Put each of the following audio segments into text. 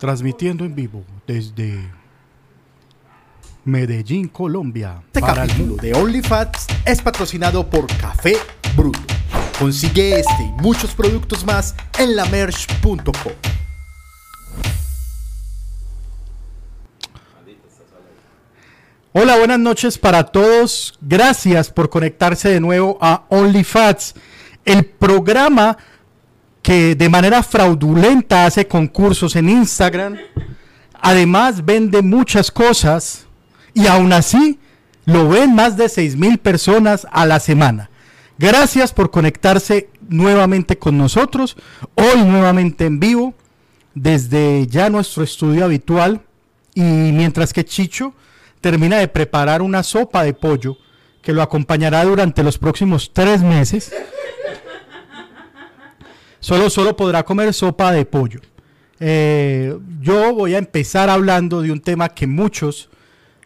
Transmitiendo en vivo desde Medellín, Colombia. Este para el capítulo de OnlyFats es patrocinado por Café Bruto. Consigue este y muchos productos más en lamerch.com. Hola, buenas noches para todos. Gracias por conectarse de nuevo a OnlyFats, el programa que de manera fraudulenta hace concursos en Instagram. Además vende muchas cosas y aún así lo ven más de 6 mil personas a la semana. Gracias por conectarse nuevamente con nosotros. Hoy nuevamente en vivo desde ya nuestro estudio habitual y mientras que Chicho termina de preparar una sopa de pollo que lo acompañará durante los próximos tres meses. Solo, solo podrá comer sopa de pollo. Eh, yo voy a empezar hablando de un tema que muchos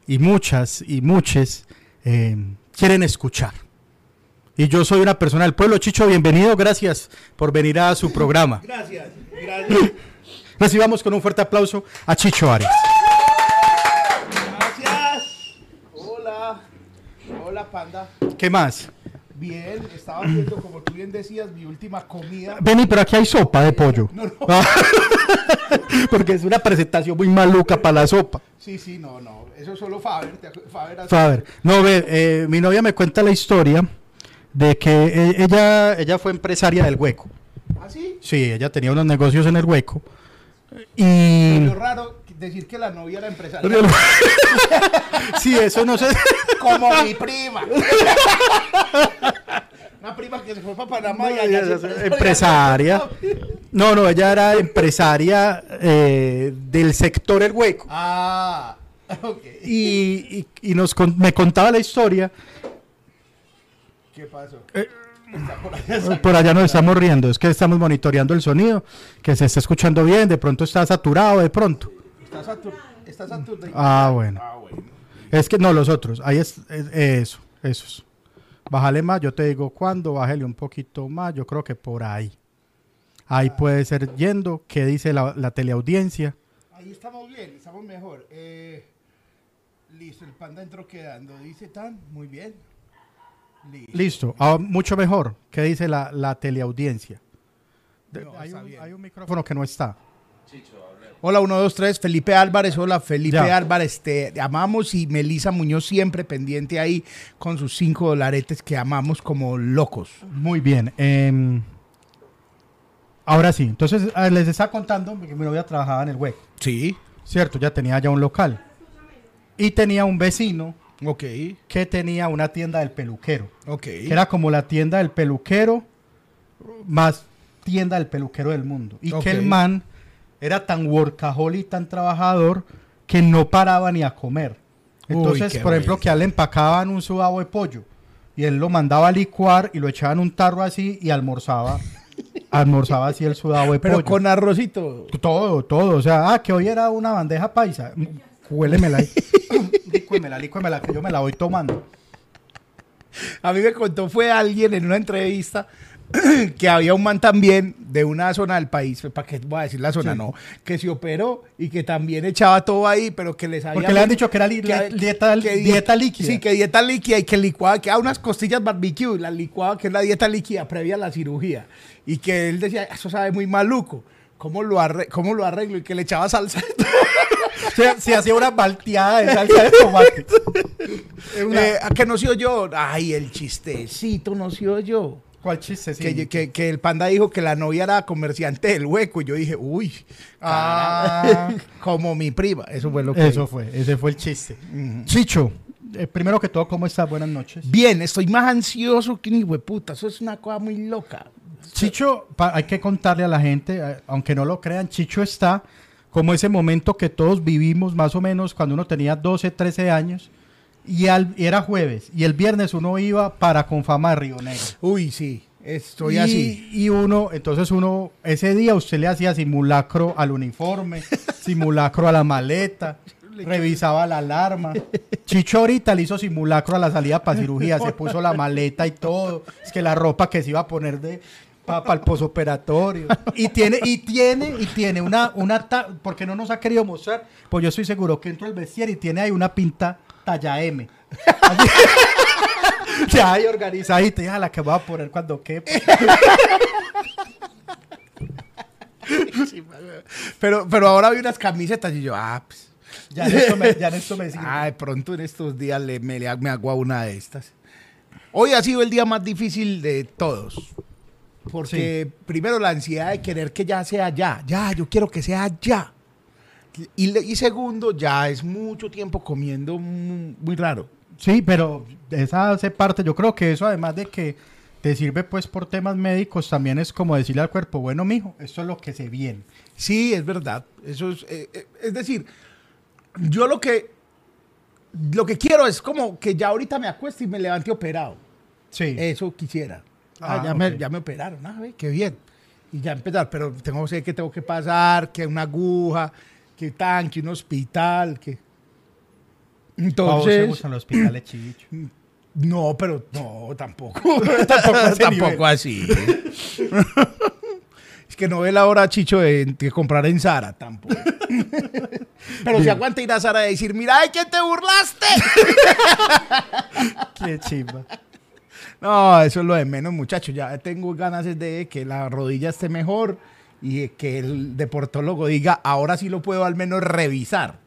y muchas y muchos eh, quieren escuchar. Y yo soy una persona del pueblo. Chicho, bienvenido. Gracias por venir a su programa. Gracias, gracias. Recibamos con un fuerte aplauso a Chicho Arias. Gracias. Hola. Hola, panda. ¿Qué más? Bien, estaba viendo, como tú bien decías, mi última comida. Vení, pero aquí hay sopa de pollo. No, no. Porque es una presentación muy maluca para la sopa. Sí, sí, no, no. Eso es solo Faber. te Faber hace- Faber. No, ve, eh, mi novia me cuenta la historia de que eh, ella, ella fue empresaria del hueco. ¿Ah, sí? Sí, ella tenía unos negocios en el hueco. Y... Lo raro decir que la novia era empresaria. sí, eso no sé. Como mi prima. Una prima que se fue para Panamá y allá se empresaria. No, no, ella era empresaria eh, del sector el hueco. Ah, ok. Y, y- y nos con- me contaba la historia. ¿Qué pasó? Eh, Está por allá. Por allá nos estamos riendo, es que estamos monitoreando el sonido, que se está escuchando bien, de pronto está saturado, de pronto. Está satur- está saturado. Ah, bueno. Ah, bueno. Es que no, los otros, ahí es, es- eso, esos. Bájale más, yo te digo cuándo, bájale un poquito más, yo creo que por ahí. Ahí puede ser yendo, ¿qué dice la, la teleaudiencia? Ahí estamos bien, estamos mejor. Eh, listo, el panda entró quedando. Dice tan, muy bien. Listo. Listo, ah, mucho mejor, ¿qué dice la, la teleaudiencia? De- No, hay, un, hay un micrófono que no está. Hola, 1, 2, 3. Felipe Álvarez. Hola, Felipe Ya. Álvarez. Te amamos y Melisa Muñoz siempre pendiente ahí con sus 5 dolaretes que amamos como locos. Muy bien. em, ahora sí, entonces les estaba contando que mi novia trabajaba en el hueco, Sí. ¿cierto? Ya tenía ya un local. Y tenía un vecino Ok, que tenía una tienda del peluquero. ok. Que era como la tienda del peluquero más tienda del peluquero del mundo. Y que el man era tan workaholic, tan trabajador, que no paraba ni a comer. Entonces, por ejemplo, que a él le empacaban un sudado de pollo y él lo mandaba a licuar y lo echaba en un tarro así y almorzaba. almorzaba así el sudado de Pero pollo. con arrocito. Todo, todo. O sea, ah, que hoy era una bandeja paisa. Mm, Huélemela ahí. lícuemela, lícuemela, que yo me la voy tomando. A mí me contó fue alguien en una entrevista que había un man también de una zona del país, ¿para qué voy a decir la zona? Sí. No, que se operó y que también echaba todo ahí, pero que les había... Porque le han dicho que era li- dieta- di- dieta líquida. Sí, que dieta líquida y que licuaba, que a unas costillas barbecue, la licuaba, que es la dieta líquida previa a la cirugía. Y que él decía, eso sabe muy maluco. ¿Cómo lo, arre cómo lo arreglo? Y que le echaba salsa. Se, se hacía una malteada de salsa de tomate. Una- Eh, ¿A qué no soy yo? Ay, el chistecito no soy yo. ¿Cuál chiste? Sí. que, que- que el panda dijo que la novia era comerciante del hueco y yo dije, uy, Ah. como mi prima. Eso fue lo que Eso fue, ese fue el chiste. Chicho, eh, primero que todo, ¿cómo estás? Buenas noches. Bien, estoy más ansioso que un hijo de puta. Eso es una cosa muy loca. Chicho, hay que contarle a la gente, eh, aunque no lo crean, Chicho está como ese momento que todos vivimos más o menos cuando uno tenía 12, 13 años y, al- y era jueves y el viernes uno iba para Confama de Río Negro. Uy, sí, estoy y, así. Y uno, entonces uno, ese día usted le hacía simulacro al uniforme, simulacro a la maleta, revisaba la alarma. Chicho ahorita le hizo simulacro a la salida para cirugía, se puso la maleta y todo. Es que la ropa que se iba a poner de... para el posoperatorio. Y tiene, y tiene, y tiene una, una porque no nos ha querido mostrar, pues yo estoy seguro que entró el vestier y tiene ahí una pinta talla M. Así- ya ahí organizadita, ya la que voy a poner cuando quepa. Pero, pero ahora vi unas camisetas y yo, ah, pues. Ya en esto me, ya en esto me. Ah, pronto en estos días le, me, le- me hago a una de estas. Hoy ha sido el día más difícil de todos. Porque primero la ansiedad de querer que ya sea ya. Ya, yo quiero que sea ya. Y, y segundo, ya es mucho tiempo comiendo mu- muy raro. Sí, pero esa hace parte, yo creo que eso además de que te sirve pues por temas médicos, también es como decirle al cuerpo, bueno, mijo, esto es lo que se viene. Sí, es verdad. Eso es, eh, eh, es decir, yo lo que lo que quiero es como que ya ahorita me acueste y me levante operado. Sí. Eso quisiera. Ah, Ah, ya, me, ya me operaron, ah, qué bien. Y ya empezar, pero tengo sé que tengo que pasar, que una aguja, que tanque, un hospital, que A entonces gustan los hospitales chicho. no, pero no, tampoco. Tampoco a así. es que no ve la hora, Chicho, de, de comprar en Sara, tampoco. pero si aguanta ir a Sara y decir, mira, ¿de quién te burlaste? Qué chimba. No, eso es lo de menos, muchachos. Ya tengo ganas de que la rodilla esté mejor y que el deportólogo diga, ahora sí lo puedo al menos revisar.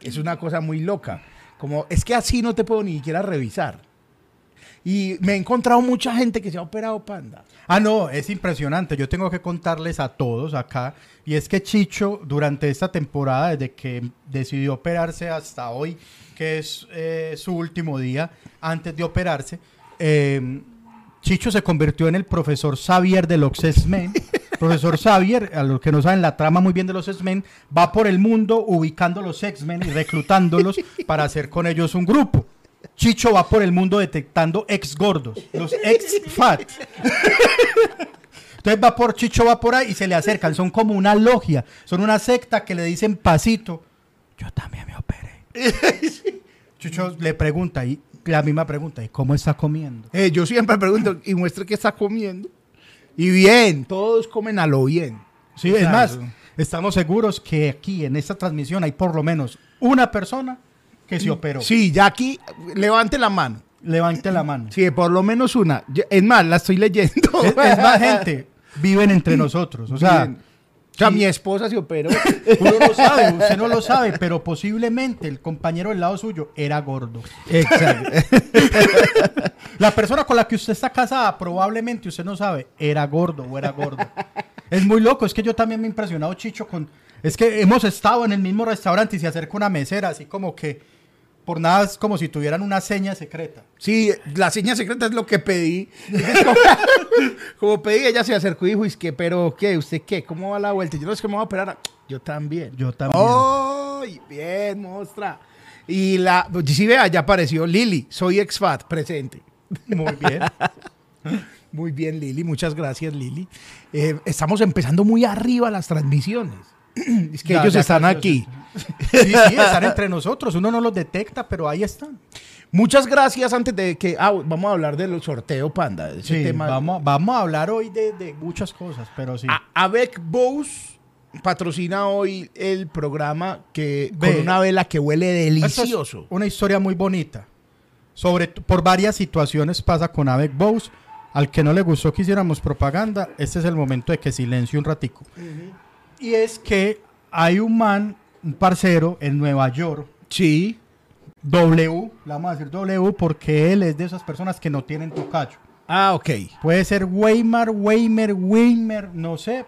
Es una cosa muy loca. Como, es que así no te puedo ni siquiera revisar. Y me he encontrado mucha gente que se ha operado panda. Ah, no, es impresionante. Yo tengo que contarles a todos acá. Y es que Chicho, durante esta temporada, desde que decidió operarse hasta hoy, que es eh, su último día antes de operarse, eh, Chicho se convirtió en el profesor Xavier de X-Men. profesor Xavier, a los que no saben la trama muy bien de los X-Men, va por el mundo ubicando los X-Men y reclutándolos para hacer con ellos un grupo. Chicho va por el mundo detectando ex gordos, los ex fat. Entonces va por Chicho, va por ahí y se le acercan. Son como una logia, son una secta que le dicen pasito. Yo también me operé. Chicho le pregunta, y la misma pregunta, ¿y cómo está comiendo? Eh, yo siempre pregunto, y muestre qué está comiendo. Y bien, todos comen a lo bien. Sí, O es más, estamos seguros que aquí en esta transmisión hay por lo menos una persona que se operó. Sí, ya aquí, levante la mano. Levante la mano. Sí, por lo menos una. Es más, la estoy leyendo. Es, es más gente, viven entre nosotros. O sea, Bien. O sea, mi esposa se operó. uno no sabe, usted no lo sabe, pero posiblemente el compañero del lado suyo era gordo. Exacto. La persona con la que usted está casada, probablemente usted no sabe, era gordo o era gordo. Es muy loco, es que yo también me he impresionado, Chicho, con... Es que hemos estado en el mismo restaurante y se acerca una mesera, así como que por nada es como si tuvieran una seña secreta. Sí, la seña secreta es lo que pedí. Como, como pedí, ella se acercó y dijo, es que, pero, ¿qué? ¿Usted qué? ¿Cómo va la vuelta? Yo no que me voy a operar. Yo también. Yo también. ¡Ay! bien, mostra! Y la, pues, sí, vea, ya apareció Lili. Soy exfat, presente. Muy bien. Muy bien, Lili. Muchas gracias, Lili. Eh, estamos empezando muy arriba las transmisiones. Es que Ya, ellos ya están aquí. Sí, sí, están entre nosotros. Uno no los detecta, pero ahí están. Muchas gracias antes de que... Ah, vamos a hablar del sorteo, Panda. Ese Sí, tema. vamos, vamos a hablar hoy de, de muchas cosas, pero sí. A- Avec Bose patrocina hoy el programa que Ve. con una vela que huele es delicioso. una historia muy bonita. Sobre, por varias situaciones pasa con Avec Bose. Al que no le gustó que hiciéramos propaganda, este es el momento de que silencie un ratico. Y es que hay un man, un parcero en Nueva York, Sí. W, le vamos a decir W porque él es de esas personas que no tienen tocayo. Ah, ok. Puede ser Weimar, Weimer, Weimer, no sé,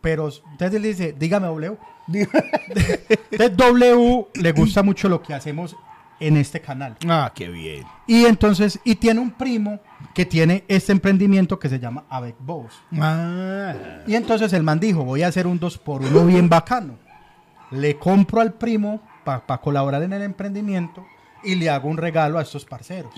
pero entonces él dice, dígame W. Entonces W le gusta mucho lo que hacemos en este canal. Ah, qué bien. Y entonces, y tiene un primo que tiene este emprendimiento que se llama Avec Bose. Ah. Y entonces el man dijo, voy a hacer un 2 por 1 bien bacano. Le compro al primo para colaborar en el emprendimiento y le hago un regalo a estos parceros.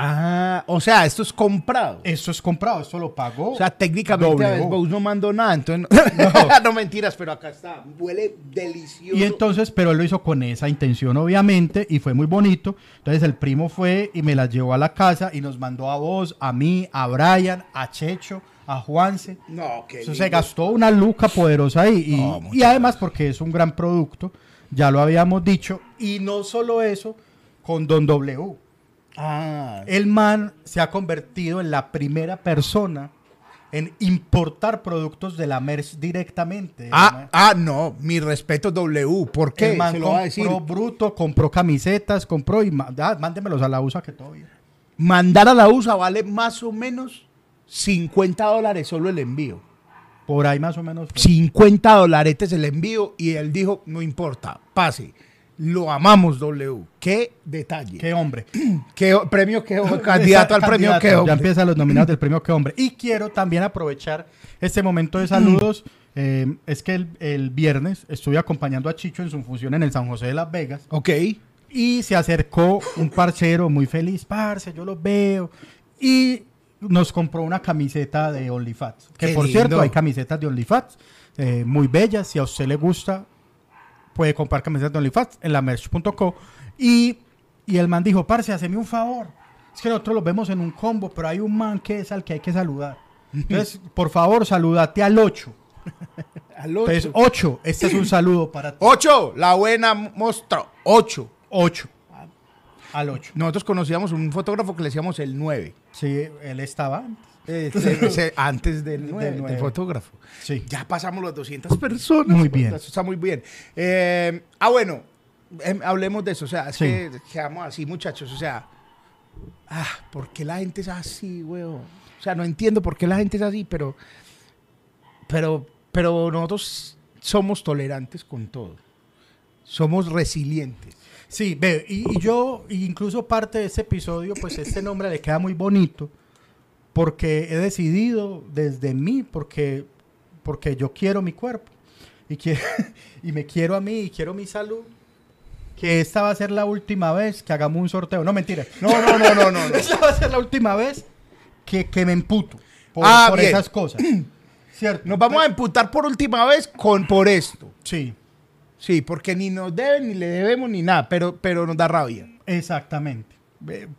Ah, o sea, esto es comprado. Esto es comprado, esto lo pagó. O sea, técnicamente no mandó nada. Entonces, no. no mentiras, pero acá está. Huele delicioso. Y entonces, pero él lo hizo con esa intención, obviamente, y fue muy bonito. Entonces el primo fue y me las llevó a la casa y nos mandó a vos, a mí, a Brian, a Checho, a Juanse. No, que Eso se gastó una luca poderosa ahí. Y, No, muchas y además porque es un gran producto, ya lo habíamos dicho. Y no solo eso, con Don W. Ah, El man se ha convertido en la primera persona en importar productos de la MERS directamente. ah, ah, no, mi respeto W. ¿Por qué? El man Se lo va a compró decir. bruto, compró camisetas, compró y ah, mándemelos a la USA que todo bien. Mandar a la USA vale más o menos 50 dólares solo el envío. Por ahí más o menos. fue. 50 dolaretes el envío y él dijo, no importa, pase. Lo amamos W. Qué detalle. Qué hombre. ¿Qué premio qué candidato al premio qué Ya hombre. empiezan los nominados del premio qué hombre. Y quiero también aprovechar este momento de saludos. Eh, es que el, el viernes estuve acompañando a Chicho en su función en el San José de Las Vegas. Ok. Y se acercó un parcero muy feliz, parce, yo los veo. Y nos compró una camiseta de OnlyFans. Que Qué por lindo. cierto, hay camisetas de OnlyFans eh, muy bellas. Si a usted le gusta, puede comprar camisetas de OnlyFans en la merch.co. Y, y el man dijo, parce, haceme un favor. Es que nosotros los vemos en un combo, pero hay un man que es al que hay que saludar. Entonces, por favor, saludate al 8. Al Entonces, 8, este es un saludo para ti. Ocho, la buena monstruo. Ocho. 8. Al 8. Nosotros conocíamos un fotógrafo que le decíamos el 9. Sí, él estaba antes. Ese- ese- antes del 9, del, nueve. fotógrafo. Sí. Ya pasamos las 200 personas. Muy bien. Eso está muy bien. Eh, ah, bueno, em, hablemos de eso. O sea, es Sí. que quedamos así, muchachos. O sea, ah, ¿por qué la gente es así, weón? O sea, no entiendo por qué la gente es así, pero, pero, pero nosotros somos tolerantes con todo. Somos resilientes. Sí, ve, y, y yo, incluso parte de ese episodio, pues este nombre le queda muy bonito, porque he decidido desde mí, porque, porque yo quiero mi cuerpo, y, quiero, y me quiero a mí, y quiero mi salud, que esta va a ser la última vez que hagamos un sorteo. No, mentira. No, no, no, no, no. no. Esta va a ser la última vez que, que me emputo por, Ah, por esas cosas. ¿Cierto? Nos vamos a emputar por última vez con por esto. Sí, Sí, porque ni nos deben, ni le debemos, ni nada, pero, pero nos da rabia. exactamente.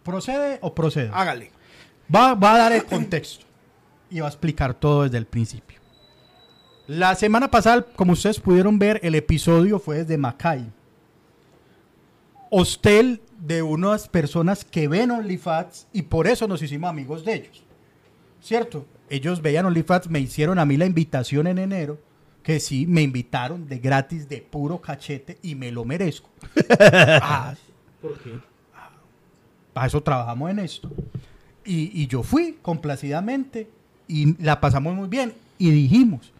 ¿Procede o procede? Hágale. Va, va a dar el contexto y va a explicar todo desde el principio. La semana pasada, como ustedes pudieron ver, el episodio fue desde Macay. Hostel de unas personas que ven OnlyFans y por eso nos hicimos amigos de ellos. ¿Cierto? Ellos veían OnlyFans, me hicieron a mí la invitación en enero, que sí, me invitaron de gratis, de puro cachete y me lo merezco. ah, ¿Por qué? Para eso trabajamos en esto. Y, y yo fui complacidamente y la pasamos muy bien y dijimos,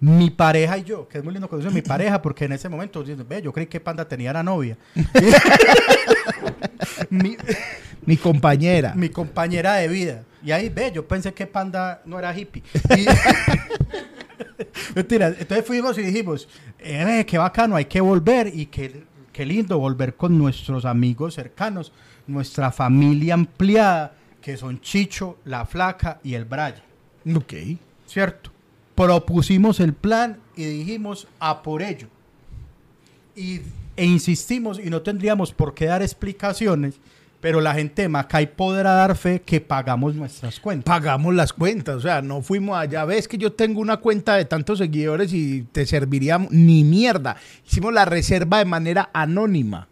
mi pareja y yo, que es muy lindo cuando dice mi pareja, porque en ese momento ve, yo creí que Panda tenía la novia. mi, Mi compañera. mi compañera de vida. Y ahí, ve, yo pensé que Panda no era hippie. Y- Mentira, entonces fuimos y dijimos, eh, qué bacano, hay que volver y qué, qué lindo volver con nuestros amigos cercanos, nuestra familia ampliada, que son Chicho, La Flaca y el Brian. Ok. ¿cierto? Propusimos el plan y dijimos a por ello. Y, e insistimos y no tendríamos por qué dar explicaciones, pero la gente de Macay podrá dar fe que pagamos nuestras cuentas. Pagamos las cuentas, o sea, no fuimos allá. Ves que yo tengo una cuenta de tantos seguidores y te serviría ni mierda. Hicimos la reserva de manera anónima.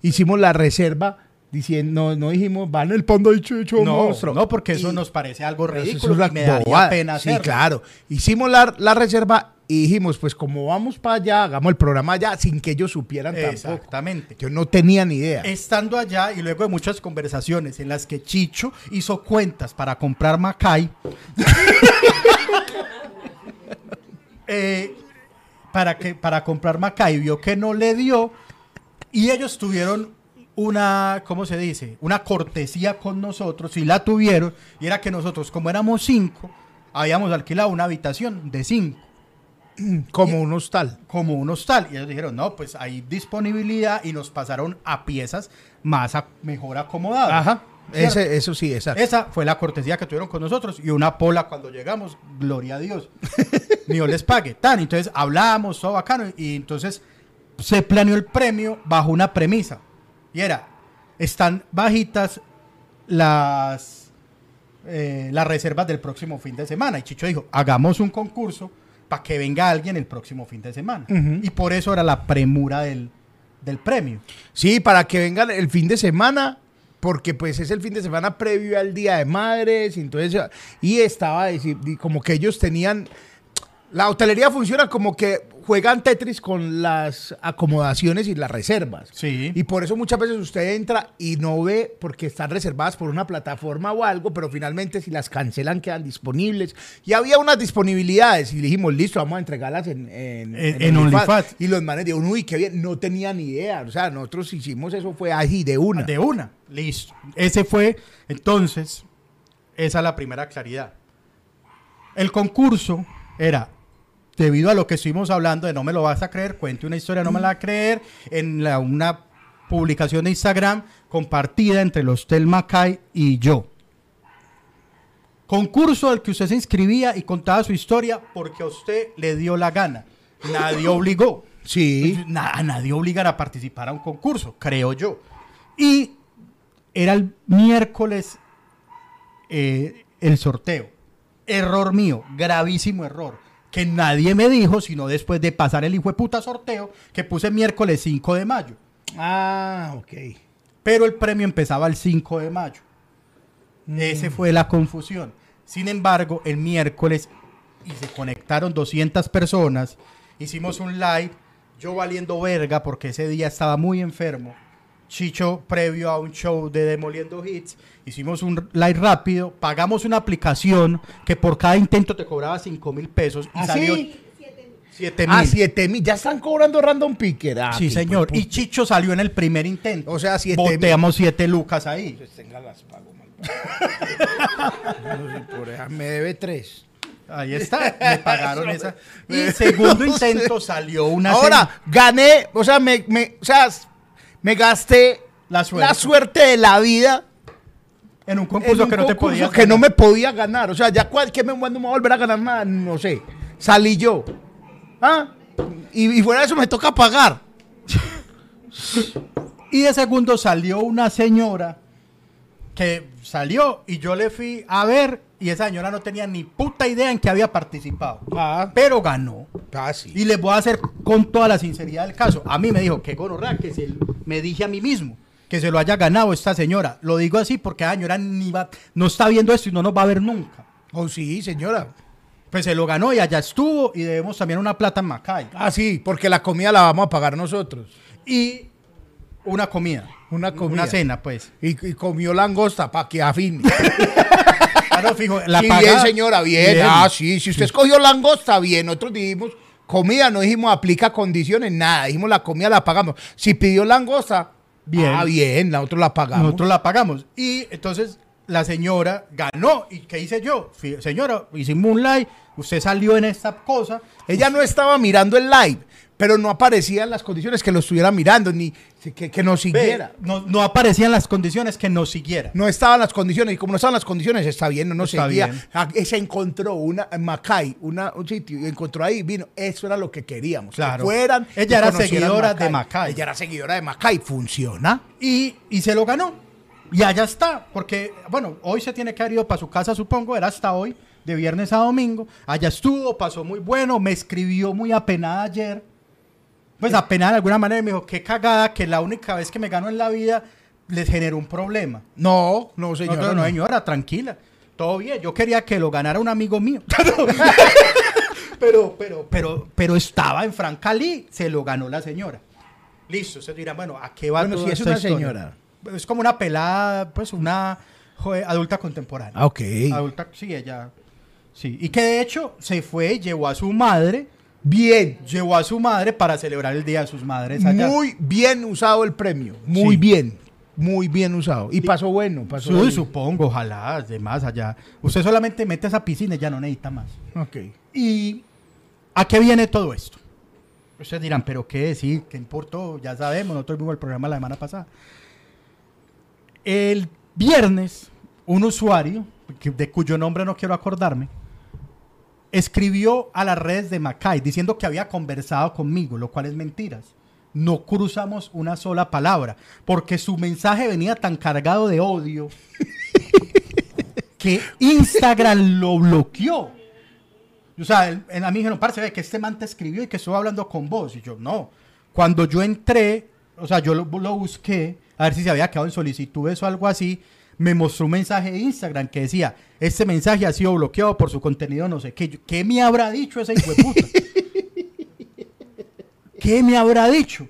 Hicimos la reserva diciendo, no, no dijimos, van el panda y chucho No, monstruo. no, porque eso Y- nos parece algo Pero eso ridículo es una y me daría pena Sí, hacerlo. claro. Hicimos la, la reserva y dijimos, pues como vamos para allá, hagamos el programa allá sin que ellos supieran tampoco. Exactamente. Yo no tenía ni idea. Estando allá y luego de muchas conversaciones en las que Chicho hizo cuentas para comprar Macay, eh, para, que, para comprar Macay, vio que no le dio y ellos tuvieron una, ¿cómo se dice? Una cortesía con nosotros y la tuvieron y era que nosotros, como éramos cinco, habíamos alquilado una habitación de cinco como un hostal. como un hostal. Y ellos dijeron, no, pues hay disponibilidad y nos pasaron a piezas más a- mejor acomodadas. Ajá. Ese, eso sí, exacto. Esa fue la cortesía que tuvieron con nosotros y una pola cuando llegamos, gloria a Dios. Dios les pague. Tan, entonces hablamos, todo bacano. Y entonces se planeó el premio bajo una premisa. Y era, están bajitas las, eh, las reservas del próximo fin de semana. Y Chicho dijo, hagamos un concurso para que venga alguien el próximo fin de semana. Y por eso era la premura del, del premio. Sí, para que vengan el fin de semana, porque pues es el fin de semana previo al Día de Madres, y entonces, y estaba, y como que ellos tenían, la hotelería funciona como que juegan Tetris con las acomodaciones y las reservas. Sí. Y por eso muchas veces usted entra y no ve porque están reservadas por una plataforma o algo, pero finalmente si las cancelan quedan disponibles. Y había unas disponibilidades y dijimos, listo, vamos a entregarlas en, en, En- en OnlyFans. Y los manes dijeron, uy, qué bien, no tenía ni idea. O sea, nosotros hicimos eso, fue así, de una. De una. Listo. Ese fue, entonces, esa es la primera claridad. El concurso era, debido a lo que estuvimos hablando de no me lo vas a creer, cuente una historia, no me la va a creer, en la- una publicación de Instagram compartida entre los Tel Macay y yo. Concurso al que usted se inscribía y contaba su historia porque a usted le dio la gana. Nadie obligó. Sí. Na- a nadie obligan a participar a un concurso, creo yo. Y era el miércoles eh, el sorteo. Error mío, gravísimo error. Que nadie me dijo, sino después de pasar el hijo de puta sorteo, que puse miércoles 5 de mayo. Ah, ok. Pero el premio empezaba el 5 de mayo. Ese fue la confusión. Sin embargo, el miércoles y se conectaron 200 personas. Hicimos un live, yo valiendo verga porque ese día estaba muy enfermo. Chicho previo a un show de Demoliendo Hits. Hicimos un live rápido, pagamos una aplicación que por cada intento te cobraba 5 mil pesos y ¿Ah, salió sí? 7 mil. Ah, 7 mil. Ya están cobrando random picker. Ah, sí, señor. Y Chicho salió en el primer intento. O sea, 7 mil. Boteamos 7 lucas ahí. Pues tenga las pago, mal. Me debe 3. Ahí está, me pagaron esa. Y el segundo intento salió una Ahora, gané, o sea, me, me, o sea, me gasté La suerte. la suerte de la vida en un en concurso un que no te podías que no me podía ganar. O sea, ya cuál, ¿qué me, me voy a volver a ganar nada? No sé. Salí yo. ¿Ah? Y, y fuera de eso me toca pagar. Y de segundo salió una señora que salió y yo le fui a ver y esa señora no tenía ni puta idea en que había participado. Ah. Pero ganó. Ah, sí. Y les voy a hacer con toda la sinceridad del caso. A mí me dijo que gonorrea, que se, me dije a mí mismo que se lo haya ganado esta señora. Lo digo así porque la señora ni va, no está viendo esto y no nos va a ver nunca. Oh, sí, señora. Pues se lo ganó y allá estuvo y debemos también una plata en Macay. Ah, sí, porque la comida la vamos a pagar nosotros. Y una comida. Una comida. Una cena, pues. Y, y comió langosta para que afine. Ah, no, fijo, la Sí, paga- bien, señora, bien. Bien. Ah, sí, si usted escogió langosta, bien. Nosotros dijimos comida, no dijimos aplica condiciones, nada. Dijimos la comida la pagamos. Si pidió langosta, Bien. Ah, bien, nosotros la pagamos. Nosotros la pagamos. Y entonces la señora ganó. ¿Y qué hice yo? Señora, hicimos un live. Usted salió en esta cosa. Ella no estaba mirando el live, pero no aparecía en las condiciones que lo estuviera mirando, ni que, que nos Ve, siguiera. no, no aparecían las condiciones que nos siguiera. No estaban las condiciones, y como no estaban las condiciones, está bien, no nos Está seguía. bien. Ah, Se encontró una, en Macay, una, un sitio, y encontró ahí, vino, eso era lo que queríamos. Claro. Que fueran. Ella era seguidora de Macay. Ella era seguidora de Macay, funciona. Y, y se lo ganó. Y allá está. Porque, bueno, hoy se tiene que haber ido para su casa, supongo. Era hasta hoy, de viernes a domingo. Allá estuvo, pasó muy bueno. Me escribió muy apenada ayer. Pues apenada de alguna manera. Me dijo, qué cagada que la única vez que me gano en la vida les generó un problema. No, no, señora. no, no, no. señora, tranquila. Todo bien. Yo quería que lo ganara un amigo mío. pero, pero, pero, pero estaba en Francalí, se lo ganó la señora. Listo, ustedes dirán, bueno, ¿a qué va Bueno, toda si es esta una historia? señora. Es como una pelada, pues una adulta contemporánea. Ah, ok. Adulta, sí, ella. Sí. Y que de hecho se fue, llevó a su madre, Bien. llevó a su madre para celebrar el Día de sus Madres allá. Muy bien usado el premio. Muy Sí. bien. Muy bien usado. Y pasó bueno. Pasó Sí, bueno. supongo, ojalá, además allá. Usted solamente mete esa piscina y ya no necesita más. Ok. ¿Y a qué viene todo esto? Ustedes dirán, ¿pero qué decir? ¿Qué importó? Ya sabemos, nosotros vimos el programa la semana pasada. El viernes, un usuario, de cuyo nombre no quiero acordarme, escribió a las redes de Macay diciendo que había conversado conmigo, lo cual es mentiras. No cruzamos una sola palabra, porque su mensaje venía tan cargado de odio que Instagram lo bloqueó. O sea, el- a mí me dijeron, parce, ve que este man te escribió y que estuvo hablando con vos. Y yo, no. Cuando yo entré, o sea, yo lo, lo busqué, a ver si se había quedado en solicitudes o algo así, me mostró un mensaje de Instagram que decía, este mensaje ha sido bloqueado por su contenido no sé qué. ¿Qué me habrá dicho ese hijo de puta? ¿Qué me habrá dicho?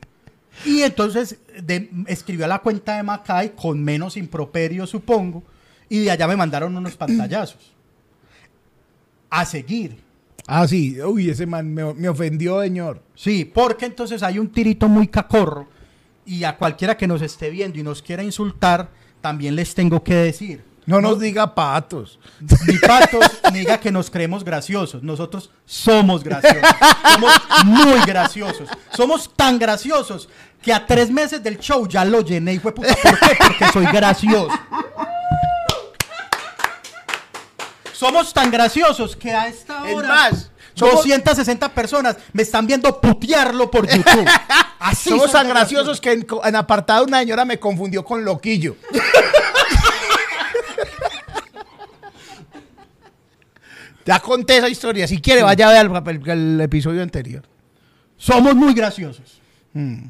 Y entonces de- escribió a la cuenta de Macay con menos improperio, supongo, y de allá me mandaron unos pantallazos. A seguir. Ah, sí. Uy, ese man me, me ofendió, señor. Sí, porque entonces hay un tirito muy cacorro y a cualquiera que nos esté viendo y nos quiera insultar, también les tengo que decir. No nos diga patos. Ni patos, ni diga que nos creemos graciosos. Nosotros somos graciosos. Somos muy graciosos. Somos tan graciosos que a tres meses del show ya lo llené. Y fue puta, ¿por qué? Porque soy gracioso. Somos tan graciosos que a esta Es hora más, somos- 260 personas me están viendo putearlo por YouTube. Así Somos tan graciosos que en, en apartado una señora me confundió con loquillo. ya conté esa historia. Si quiere, vaya a ver el episodio anterior. Somos muy graciosos. Mm.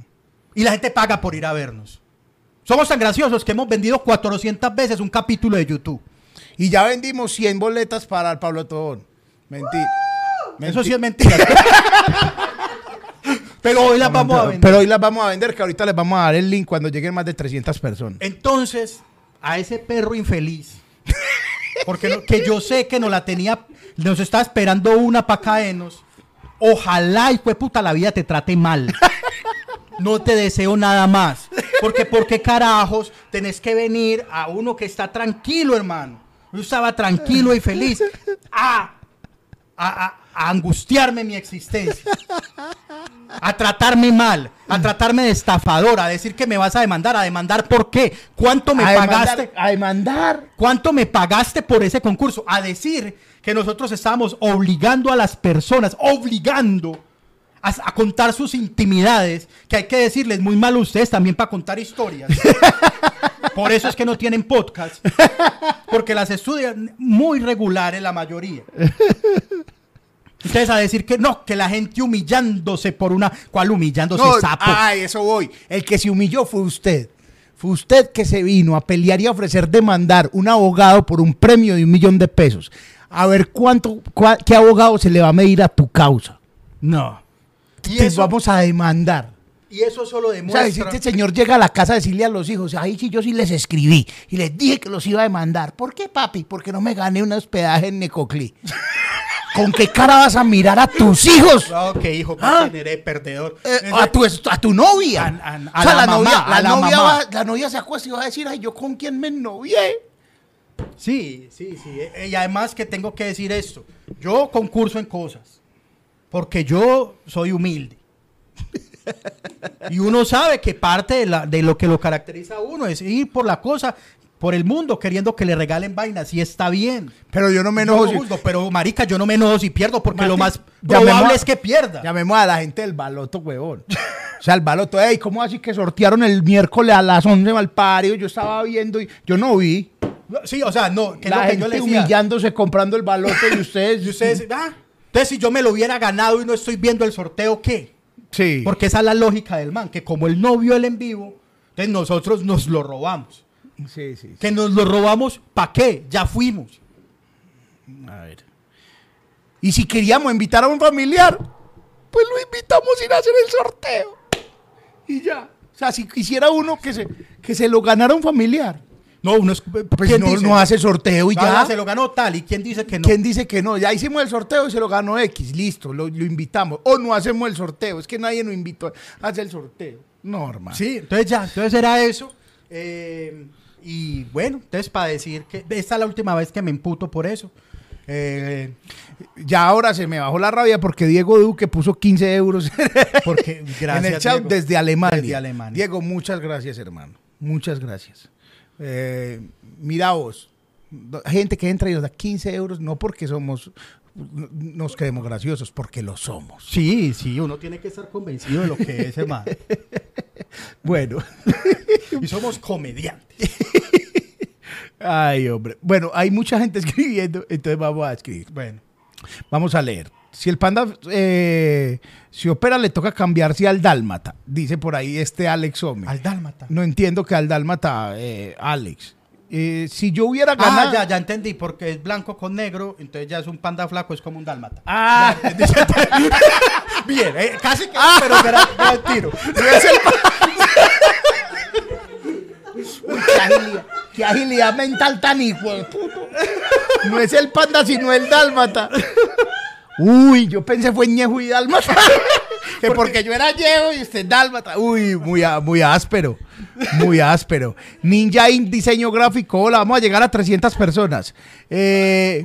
Y la gente paga por ir a vernos. Somos tan graciosos que hemos vendido 400 veces un capítulo de YouTube. Y ya vendimos 100 boletas para el Pablo Tobón. Mentira. Eso sí es mentira. Pero hoy las vamos a vender. Pero hoy las vamos a vender, que ahorita les vamos a dar el link cuando lleguen más de 300 personas. Entonces, a ese perro infeliz, porque no- que yo sé que nos la tenía, nos está esperando una para caernos. Ojalá y fue puta la vida te trate mal. No te deseo nada más. Porque, ¿por qué carajos tenés que venir a uno que está tranquilo, hermano? Yo estaba tranquilo y feliz. A, a, a- a angustiarme mi existencia. A tratarme mal. A tratarme de estafador. A decir que me vas a demandar. ¿A demandar por qué? ¿Cuánto me a pagaste? Demandar, a demandar. ¿Cuánto me pagaste por ese concurso? A decir que nosotros estábamos obligando a las personas, obligando a, a contar sus intimidades, que hay que decirles muy mal a ustedes también para contar historias. Por eso es que no tienen podcast, porque las estudian muy regulares la mayoría. Ustedes a decir que no, que la gente humillándose por una... ¿Cuál humillándose, No, sapo? ay, eso voy. El que se humilló fue usted. Fue usted que se vino a pelear y a ofrecer demandar un abogado por un premio de un millón de pesos. A ver cuánto, cua- qué abogado se le va a medir a tu causa. No. Y Te eso, vamos a demandar. y eso solo O sea, demuestra... si este señor llega a la casa a decirle a los hijos, ahí sí yo sí les escribí y les dije que los iba a demandar. ¿Por qué, papi? Porque no me gané un hospedaje en Necoclí. ¿Con qué cara vas a mirar a tus hijos? No, que hijo, Ah. generé perdedor. Eh, a, tu, a tu novia. A- a- a o sea, la la, mamá, novia, la, la novia mamá. va- la novia se acuesta y va a decir, ay, yo con quién me novié. Sí, sí, sí. Eh, Y además que tengo que decir esto. Yo concurso en cosas. Porque yo soy humilde. Y uno sabe que parte de, la- de lo que lo caracteriza a uno es ir por la cosa, por el mundo, queriendo que le regalen vainas. Y está bien. Pero yo no me enojo. no si- juzgo, pero marica, yo no me enojo si pierdo, porque lo más probable a- es que pierda. Llamemos a la gente del baloto, huevón. O sea, el baloto, ey, ¿cómo así que sortearon el miércoles a las 11 mal pario? Yo estaba viendo y yo no vi. Sí, o sea, no, que la lo que gente yo le decía. humillándose comprando el baloto y ustedes. Y ustedes, ah, entonces si yo me lo hubiera ganado y no estoy viendo el sorteo, ¿qué? Sí. Porque esa es la lógica del man, que como él no vio el en vivo, entonces nosotros nos lo robamos. Sí, sí. Que nos lo robamos, ¿para qué? Ya fuimos. A ver. Y si queríamos invitar a un familiar, pues lo invitamos sin hacer el sorteo. Y ya. O sea, si quisiera uno que se, que se lo ganara un familiar, No, uno es, pues ¿quién no, no hace sorteo y ya. se lo ganó tal, ¿y quién dice que no? ¿Quién dice que no? Ya hicimos el sorteo y se lo ganó X. Listo, lo, lo invitamos. O no hacemos el sorteo. Es que nadie nos invitó a hacer el sorteo. No, hermano. Sí, entonces ya, entonces era eso. Eh, y bueno, entonces para decir que esta es la última vez que me imputo por eso. Eh, Ya ahora se me bajó la rabia porque Diego Duque puso 15 euros porque gracias en el chat Diego. desde Alemania. Desde Alemania. Diego, muchas gracias, hermano. Muchas gracias. Eh, mira vos, gente que entra y nos da 15 euros, no porque somos, nos creemos graciosos, porque lo somos. Sí, sí, uno tiene que estar convencido de lo que es, hermano. Bueno, Y somos comediantes. Ay, hombre. Bueno, hay mucha gente escribiendo, entonces vamos a escribir. Bueno. Vamos a leer. Si el panda eh, se opera, le toca cambiarse al dálmata. Dice por ahí este Alex Ome. Al dálmata. No entiendo que al dálmata, eh, Alex. Eh, si yo hubiera ganado. Ah, ya, ya entendí, porque es blanco con negro, entonces ya es un panda flaco, es como un dálmata. Ah, Bien, eh, casi que, Ah. pero era, era el tiro. no es el Uy, qué agilidad, qué agilidad mental tan hijo de puto. No es el panda, sino el dálmata. Uy, yo pensé fue ñejo y dálmata. Que porque yo era ñejo y usted dálmata. Uy, muy, muy áspero. Muy áspero. Ninja Inc. Diseño Gráfico. Hola, vamos a llegar a 300 personas. Eh,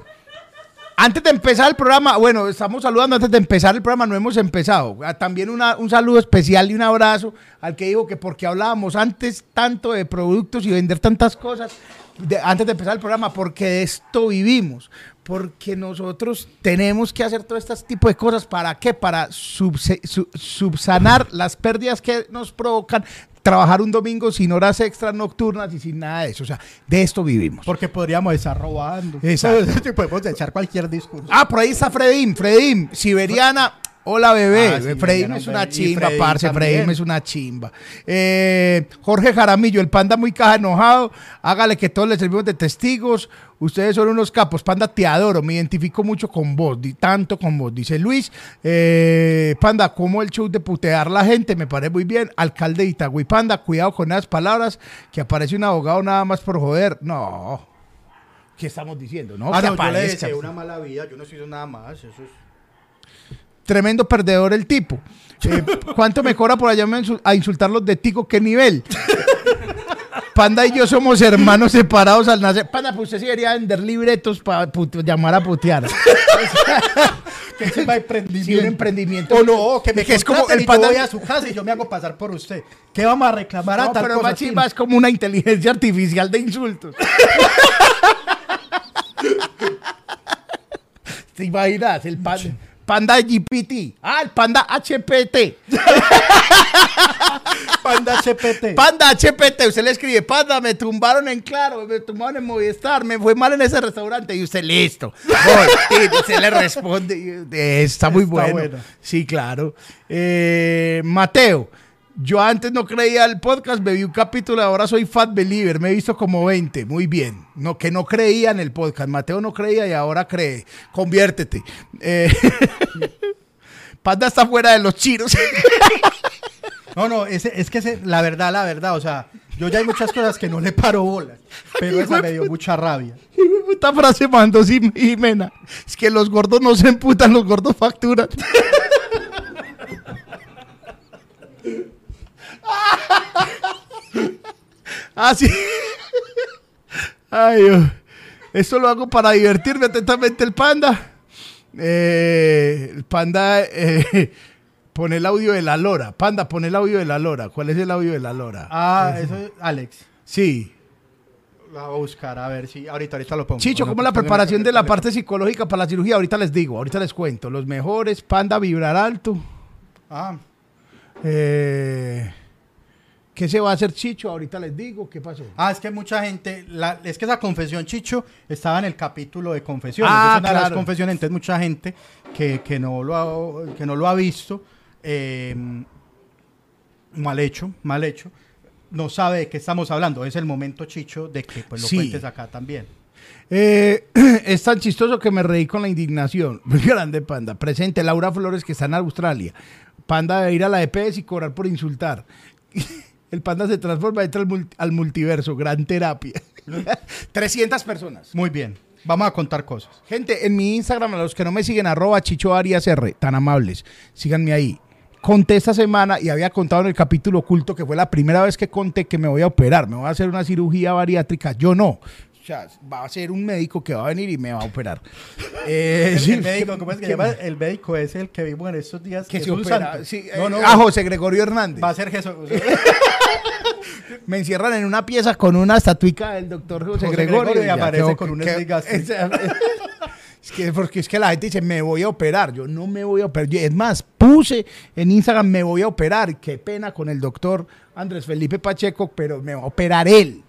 antes de empezar el programa, bueno, estamos saludando antes de empezar el programa, no hemos empezado. Ah, También una- un saludo especial y un abrazo al que dijo que porque hablábamos antes tanto de productos y vender tantas cosas, de- antes de empezar el programa, porque de esto vivimos. Porque nosotros tenemos que hacer todo este tipo de cosas. ¿Para qué? Para subse- subsanar las pérdidas que nos provocan trabajar un domingo sin horas extras nocturnas y sin nada de eso. O sea, de esto vivimos. Porque podríamos estar robando. Exacto. Podemos echar cualquier discurso. Ah, por ahí está Fredim, Fredim, Siberiana. Hola, bebé. Ah, sí, es una chimba, Fredim parce. también. Fredim es una chimba. Eh, Jorge Jaramillo, el panda muy caja enojado. Hágale que todos le servimos de testigos. Ustedes son unos capos. Panda, te adoro. Me identifico mucho con vos, tanto con vos. Dice Luis. Eh, panda, como el show de putear la gente, me parece muy bien. Alcalde de Itagüí. Panda, cuidado con esas palabras. Que aparece un abogado nada más por joder. No. ¿Qué estamos diciendo? No, ah, no, yo le deseo una mala vida, yo no hice nada más, eso es... Tremendo perdedor el tipo. Eh, ¿Cuánto me cobra por allá a insultarlos de tico? ¿Qué nivel? Panda y yo somos hermanos separados al nacer. Panda, pues usted sí debería vender libretos para llamar a putear. Que a emprendimiento. Sí, un emprendimiento. O no, que me Que es como el panda- voy a su casa y yo me hago pasar por usted. ¿Qué vamos a reclamar a No, tal pero es como una inteligencia artificial de insultos. ¿Te imaginas? El pan- panda GPT. Ah, el panda HPT. Panda CPT. Panda HPT, usted le escribe, Panda, me tumbaron en Claro, me tumbaron en Movistar, me fue mal en ese restaurante y usted listo. Voy. y usted le responde, y, eh, está muy Está bueno. bueno. Sí, claro. Eh, Mateo, yo antes no creía el podcast, me vi un capítulo, ahora soy fat believer, me he visto como 20, muy bien. No, que no creía en el podcast, Mateo no creía y ahora cree. Conviértete. Eh, Panda está fuera de los chiros. No, no, ese, es que ese- la verdad, la verdad, o sea, yo ya hay muchas cosas que no le paro bolas, pero esa me dio mucha rabia. Esta frase mandó Jimena. Es que los gordos no se emputan, los gordos facturan. ah, sí. Ay, Dios. Esto lo hago para divertirme atentamente el panda. Eh, el panda eh, pone el audio de la lora. Panda, pone el audio de la lora. ¿Cuál es el audio de la lora? Ah, eso es Alex. Sí. La voy a buscar, a ver si ahorita, ahorita lo pongo. Chicho, ¿cómo la preparación de la parte psicológica para la cirugía? Ahorita les digo, ahorita les cuento. Los mejores, panda vibrar alto. Ah, Eh, ¿Qué se va a hacer Chicho? Ahorita les digo, ¿qué pasó? Ah, es que mucha gente, la- es que esa confesión, Chicho, estaba en el capítulo de confesiones. Ah, es una de las claro. confesiones, entonces mucha gente que, que no, lo ha, que no lo ha visto, eh, mal hecho, mal hecho, no sabe de qué estamos hablando. Es el momento, Chicho, de que pues, lo Sí. cuentes acá también. Eh, es tan chistoso que me reí con la indignación. Muy grande, panda. Presente Laura Flores, que está en Australia. Panda de ir a la EPS y cobrar por insultar. El panda se transforma entra al, al multiverso. Gran terapia. 300 personas. Muy bien, vamos a contar cosas. Gente, en mi Instagram, a los que no me siguen, arroba Chicho Arias R, tan amables, síganme ahí. Conté esta semana y había contado en el capítulo oculto que fue la primera vez que conté que me voy a operar, me voy a hacer una cirugía bariátrica. Yo no. Sea, va a ser un médico que va a venir y me va a operar. Eh, El, médico, ¿cómo es que más? El médico es el que vimos en estos días. Que se opera. Sí, no, eh, no, ah, José Gregorio Hernández. va a ser Jesús. Me encierran en una pieza con una estatuica del doctor José, José Gregorio. Gregorio y aparece con un que- es, es que, porque es que la gente dice, me voy a operar. Yo no me voy a operar. Yo, es más, puse en Instagram, me voy a operar. Qué pena con el doctor Andrés Felipe Pacheco, pero me va a operar él.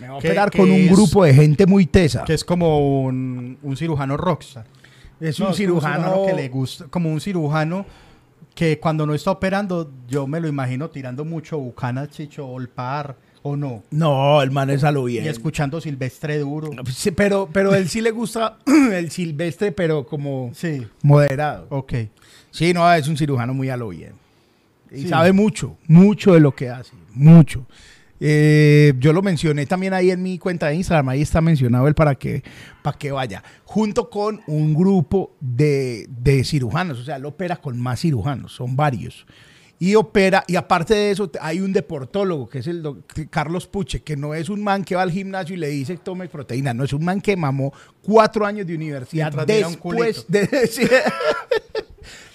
Me va a Que- operar que con un es- grupo de gente muy tesa. Que es como un, un cirujano rockstar. es No, un cirujano que le gusta, como un cirujano que cuando no está operando, yo me lo imagino tirando mucho bucanas, chicho, olpar o no. No, el man es a lo bien. Y escuchando Silvestre Duro. Sí, pero, pero él sí le gusta el silvestre, pero como Sí, moderado. ok. Sí, no, es un cirujano muy a lo bien. Y Sí. sabe mucho, mucho de lo que hace, mucho. Eh, yo lo mencioné también ahí en mi cuenta de Instagram, ahí está mencionado él para que, para que vaya, junto con un grupo de, de cirujanos, o sea, él opera con más cirujanos, son varios. Y opera, y aparte de eso, hay un deportólogo, que es el Carlos Puche, que no es un man que va al gimnasio y le dice tome proteína, no es un man que mamó cuatro años de universidad después de, sí.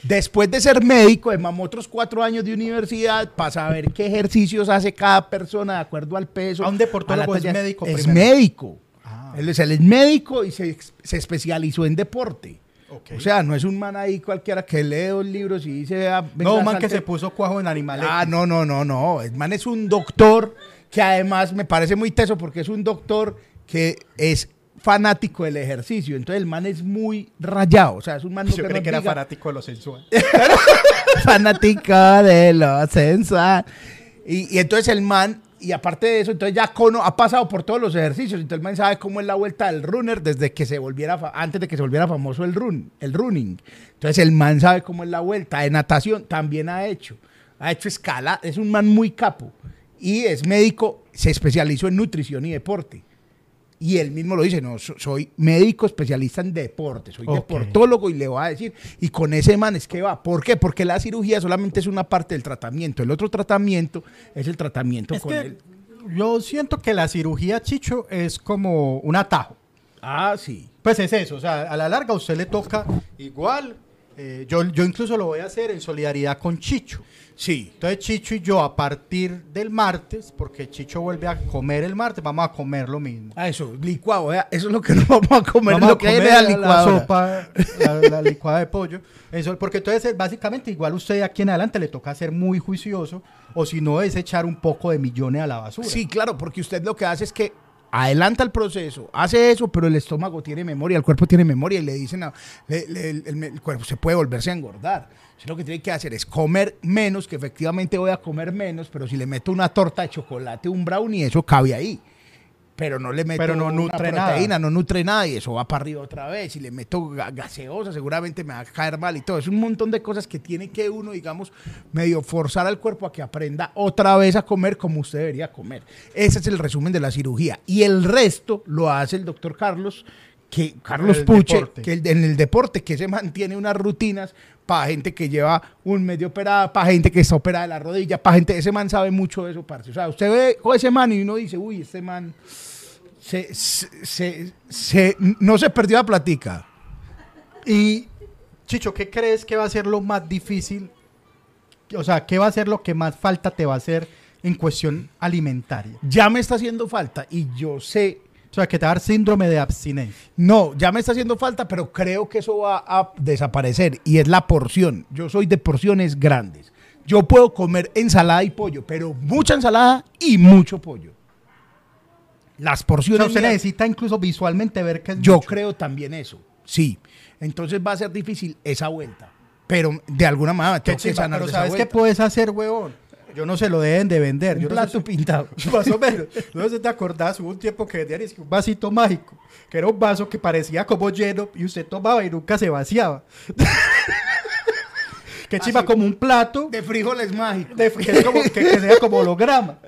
Después de ser médico, de mamó otros cuatro años de universidad para saber qué ejercicios hace cada persona de acuerdo al peso. Ah, un deportólogo a es médico Es primero. médico. Ah. Él, es, él es médico y se, se especializó en deporte. O sea, no es un man ahí cualquiera que lee dos libros y dice... ah, venga, No, un man que se puso cuajo en animales. Ah, no, no, no, no. El man es un doctor que además me parece muy teso porque es un doctor que es fanático del ejercicio. Entonces el man es muy rayado. O sea, es un man Yo que creí que era fanático de lo sensual. fanático de lo sensual. Y, y entonces el man, y aparte de eso, entonces ya Cono ha pasado por todos los ejercicios. Entonces el man sabe cómo es la vuelta del runner desde que se volviera, antes de que se volviera famoso el run, el running. Entonces el man sabe cómo es la vuelta. De natación también ha hecho. Ha hecho escala, es un man muy capo. Y es médico, se especializó en nutrición y deporte. Y él mismo lo dice, no, so- soy médico especialista en deporte, soy deportólogo y le va a decir, y con ese man es que va. ¿Por qué? Porque la cirugía solamente es una parte del tratamiento. El otro tratamiento es el tratamiento Es con él. yo siento que la cirugía, chicho, es como un atajo. Ah, sí. Pues es eso, o sea, a la larga a usted le toca igual. Eh, yo, yo incluso lo voy a hacer en solidaridad con Chicho. Sí. Entonces Chicho y yo a partir del martes, porque Chicho vuelve a comer el martes, vamos a comer lo mismo. Ah, eso, licuado, eso es lo que nos vamos a comer, Vamos lo a que comer la sopa, la, la licuada de pollo. Eso, porque entonces eh, básicamente igual usted aquí en adelante le toca ser muy juicioso o si no es echar un poco de millones a la basura. Sí, claro, porque usted lo que hace es que adelanta el proceso, hace eso, pero el estómago tiene memoria, el cuerpo tiene memoria y le dicen, a- el, cuerpo se puede volverse a engordar. Lo que tiene que hacer es comer menos, que efectivamente voy a comer menos, pero si le meto una torta de chocolate, un brownie, eso cabe ahí. Pero no le meto Pero no una nutre nada. proteína, no nutre nada y eso va para arriba otra vez. Si le meto ga- gaseosa, seguramente me va a caer mal y todo. Es un montón de cosas que tiene que uno, digamos, medio forzar al cuerpo a que aprenda otra vez a comer como usted debería comer. Ese es el resumen de la cirugía. Y el resto lo hace el doctor Carlos, que Carlos Puche, deporte. que el- en el deporte, que se mantiene unas rutinas para gente que lleva un medio operada, para gente que está operada de la rodilla, para gente, ese man sabe mucho de eso, parce. O sea, usted ve a ese man y uno dice, uy, este man se- se- se- no se perdió la platica. Y, Chicho, ¿qué crees que va a ser lo más difícil? O sea, ¿qué va a ser lo que más falta te va a hacer en cuestión alimentaria? Ya me está haciendo falta y yo sé, O sea, que te va a dar síndrome de abstinencia. no, ya me está haciendo falta, pero creo que eso va a desaparecer y es la porción. Yo soy de porciones grandes. Yo puedo comer ensalada y pollo, pero mucha ensalada y mucho pollo. Las O porciones sea, usted mías- necesita incluso visualmente ver que es Yo mucho. creo también eso, sí. Entonces va a ser difícil esa vuelta. Pero de alguna manera tengo que sanar pero de esa ¿sabes qué puedes hacer, huevón? Yo no se lo deben de vender. Un yo no plato sé si- pintado. Más o menos. No sé si te acordás, hubo un tiempo que vendían un vasito mágico, que era un vaso que parecía como lleno y usted tomaba y nunca se vaciaba. que chiva como un plato De frijoles mágicos. de, que, es como, que, que sea como holograma.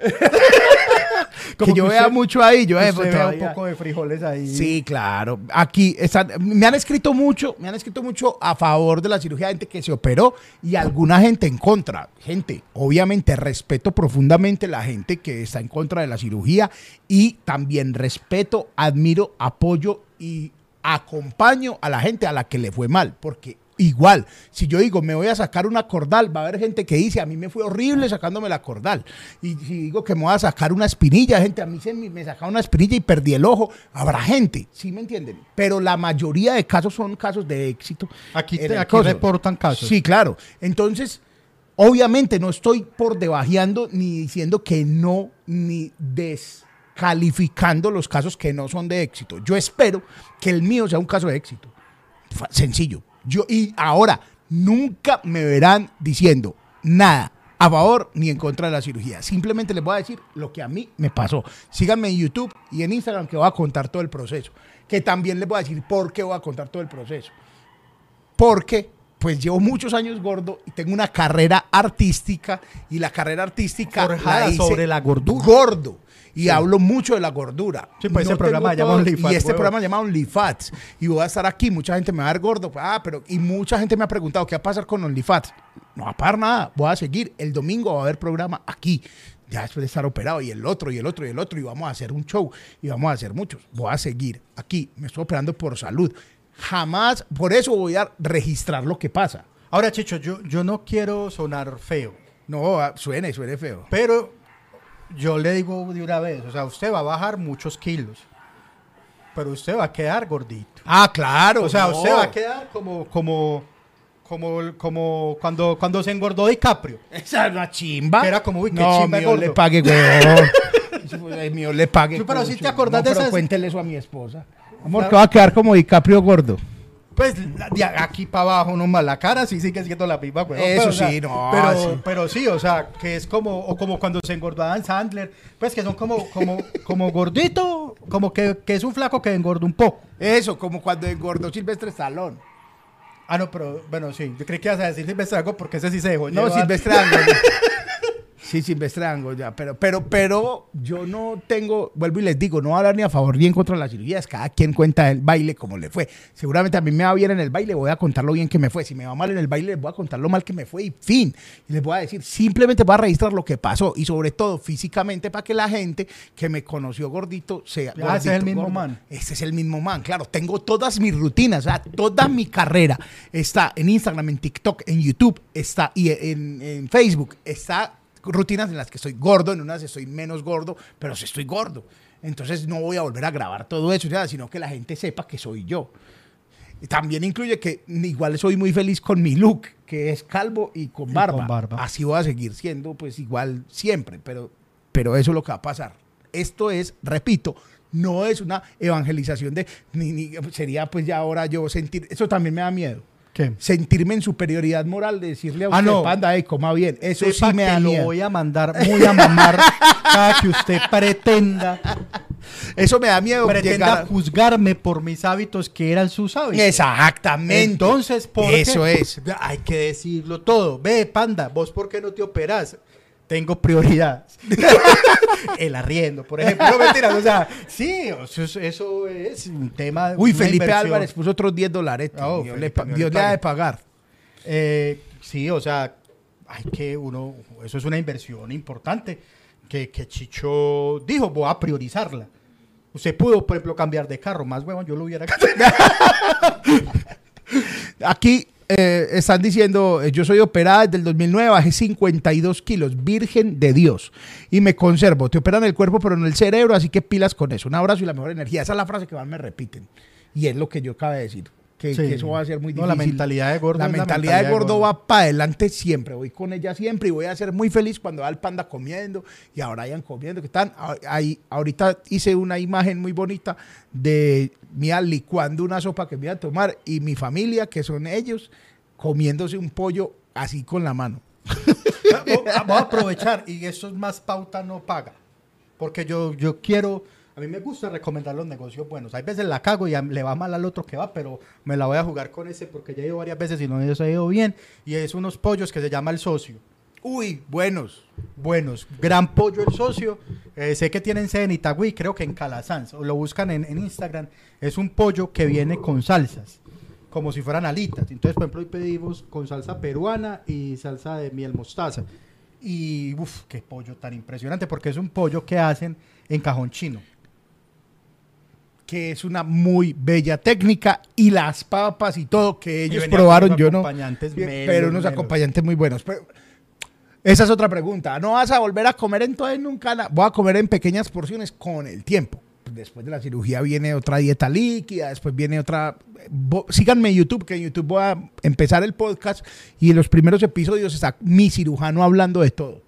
Que yo vea mucho ahí, yo eh, pues, vea un poco de frijoles ahí. Sí, claro. Aquí están, me han escrito mucho, me han escrito mucho a favor de la cirugía, gente que se operó y alguna gente en contra. Gente, obviamente respeto profundamente la gente que está en contra de la cirugía y también respeto, admiro, apoyo y acompaño a la gente a la que le fue mal, porque igual, si yo digo me voy a sacar una cordal, va a haber gente que dice a mí me fue horrible sacándome la cordal. Y si digo que me voy a sacar una espinilla, gente, a mí se me, sacaron una espinilla y perdí el ojo, habrá gente, ¿sí me entienden? Pero la mayoría de casos son casos de éxito. Aquí te- aquí reportan casos. Sí, claro. Entonces, obviamente no estoy por debajeando ni diciendo que no, ni descalificando los casos que no son de éxito. Yo espero que el mío sea un caso de éxito. Sencillo. Yo, y ahora, nunca me verán diciendo nada a favor ni en contra de la cirugía. Simplemente les voy a decir lo que a mí me pasó. Síganme en YouTube y en Instagram que voy a contar todo el proceso. Que también les voy a decir por qué voy a contar todo el proceso porque pues llevo muchos años gordo y tengo una carrera artística y la carrera artística Forjada hice sobre la gordura. Gordo. Y hablo mucho de la gordura. Sí, pues ese programa llama OnlyFats, Y este huevo. programa llama OnlyFats. Y voy a estar aquí. Mucha gente me va a ver gordo. Ah, pero. Y mucha gente me ha preguntado, ¿qué va a pasar con OnlyFats? No va a pasar nada. Voy a seguir. El domingo va a haber programa aquí. Ya después de estar operado. Y el otro, y el otro, y el otro. Y vamos a hacer un show. Y vamos a hacer muchos. Voy a seguir aquí. Me estoy operando por salud. Jamás. Por eso voy a registrar lo que pasa. Ahora, Chicho, yo, yo no quiero sonar feo, No, ah, suene, suene feo. pero yo le digo de una vez, o sea, usted va a bajar muchos kilos, pero usted va a quedar gordito. Ah, claro. O sea, no. usted va a quedar como, como, como, como cuando, cuando se engordó DiCaprio. Esa es una chimba. Que era como, uy, qué no, chimba gordo. le pague. Eso fue- ay, mío le pague. Pero si te acordás No, de esas- cuéntele eso a mi esposa. Amor, que va a quedar como DiCaprio gordo. Pues la- de aquí para abajo nomás la cara sí sigue siendo la misma, güey. Eso Pero, o sea, sí, no, Pero sí. pero sí, o sea, que es como, o como cuando se engordó Adam Sandler, pues que son como, como, como gordito, como que, que es un flaco que engordó un poco. Eso, como cuando engordó Silvestre Stallone. Ah, no, pero bueno, sí, yo creí que ibas a decir Silvestre Algo porque ese sí se dejó. No, llevar. Silvestre Ango. Sí, Silvestre Ango, ya. Pero, pero, pero yo no tengo, vuelvo y les digo, no voy a hablar ni a favor ni en contra de las cirugías. Cada quien cuenta el baile como le fue. Seguramente a mí me va bien en el baile, voy a contar lo bien que me fue. Si me va mal en el baile, les voy a contar lo mal que me fue y fin. Y les voy a decir, simplemente voy a registrar lo que pasó y sobre todo físicamente para que la gente que me conoció gordito sea. Ah, ese es el mismo gordo. man. Ese es el mismo man, claro. Tengo todas mis rutinas, o sea, toda mi carrera está en Instagram, en TikTok, en YouTube, está y en, en Facebook, está rutinas en las que estoy gordo, en unas estoy menos gordo, pero sí estoy gordo. Entonces no voy a volver a grabar todo eso, sino que la gente sepa que soy yo. También incluye que igual soy muy feliz con mi look, que es calvo y con Y barba. con barba. Así voy a seguir siendo, pues igual siempre, pero, pero eso es lo que va a pasar. Esto es, repito, no es una evangelización de, ni, ni- sería pues ya ahora yo sentir, eso también me da miedo. ¿Qué? Sentirme en superioridad moral de decirle a Ah, usted, no. panda, "Ey, coma bien. Eso Sepa sí me da lo miedo. voy a mandar muy a mamar cada que usted pretenda, Eso me da miedo. pretenda a- juzgarme por mis hábitos que eran sus hábitos. Exactamente. Entonces, porque Eso es. Hay que decirlo todo. Ve, panda, vos por qué no te operas? Tengo prioridad. El arriendo, por ejemplo. No mentiras, o sea, sí, eso es, eso es un tema. Uy, Felipe inversión. Álvarez puso otros 10 dólares. Oh, Dios, Felipe, le, Dios le ha de pagar. Eh, sí, o sea, hay que uno, eso es una inversión importante que, que Chicho dijo, voy a priorizarla. Usted pudo, por ejemplo, cambiar de carro, más huevón, yo lo hubiera Aquí eh, están diciendo, eh, yo soy operada desde el 2009, bajé 52 kilos, virgen de Dios, y me conservo. Te operan el cuerpo, pero no el cerebro, así que pilas con eso. Un abrazo y la mejor energía. Esa es la frase que más me repiten. Y es lo que yo acabo de decir. Que, Sí. que eso va a ser muy No, difícil. la mentalidad de gordo La mentalidad, de de gordo gordo. va para adelante siempre. Voy con ella siempre y voy a ser muy feliz cuando va el panda comiendo y ahora hayan comiendo. que están ahí, Ahorita hice una imagen muy bonita de mía licuando una sopa que me iba a tomar y mi familia, que son ellos, comiéndose un pollo así con la mano. Vamos a aprovechar y eso es más pauta no paga. Porque yo, yo quiero, a mí me gusta recomendar los negocios buenos. Hay veces la cago y le va mal al otro que va, pero me la voy a jugar con ese porque ya he ido varias veces y no se ha ido bien. Y es unos pollos que se llama el socio. Uy, buenos. Buenos, gran pollo el socio. Eh, sé que tienen sede en Itagüí, creo que en Calasanz. O lo buscan en, en Instagram. Es un pollo que viene con salsas, como si fueran alitas. Entonces, por ejemplo, hoy pedimos con salsa peruana y salsa de miel mostaza. Y uff, qué pollo tan impresionante, porque es un pollo que hacen en cajón chino. Que es una muy bella técnica y las papas y todo que ellos probaron, yo no, melos, pero unos melos. acompañantes muy buenos. Pero esa es otra pregunta. ¿No vas a volver a comer entonces nunca? na- Voy a comer en pequeñas porciones con el tiempo. Después de la cirugía viene otra dieta líquida, después viene otra... Síganme en YouTube, que en YouTube voy a empezar el podcast y en los primeros episodios está mi cirujano hablando de todo.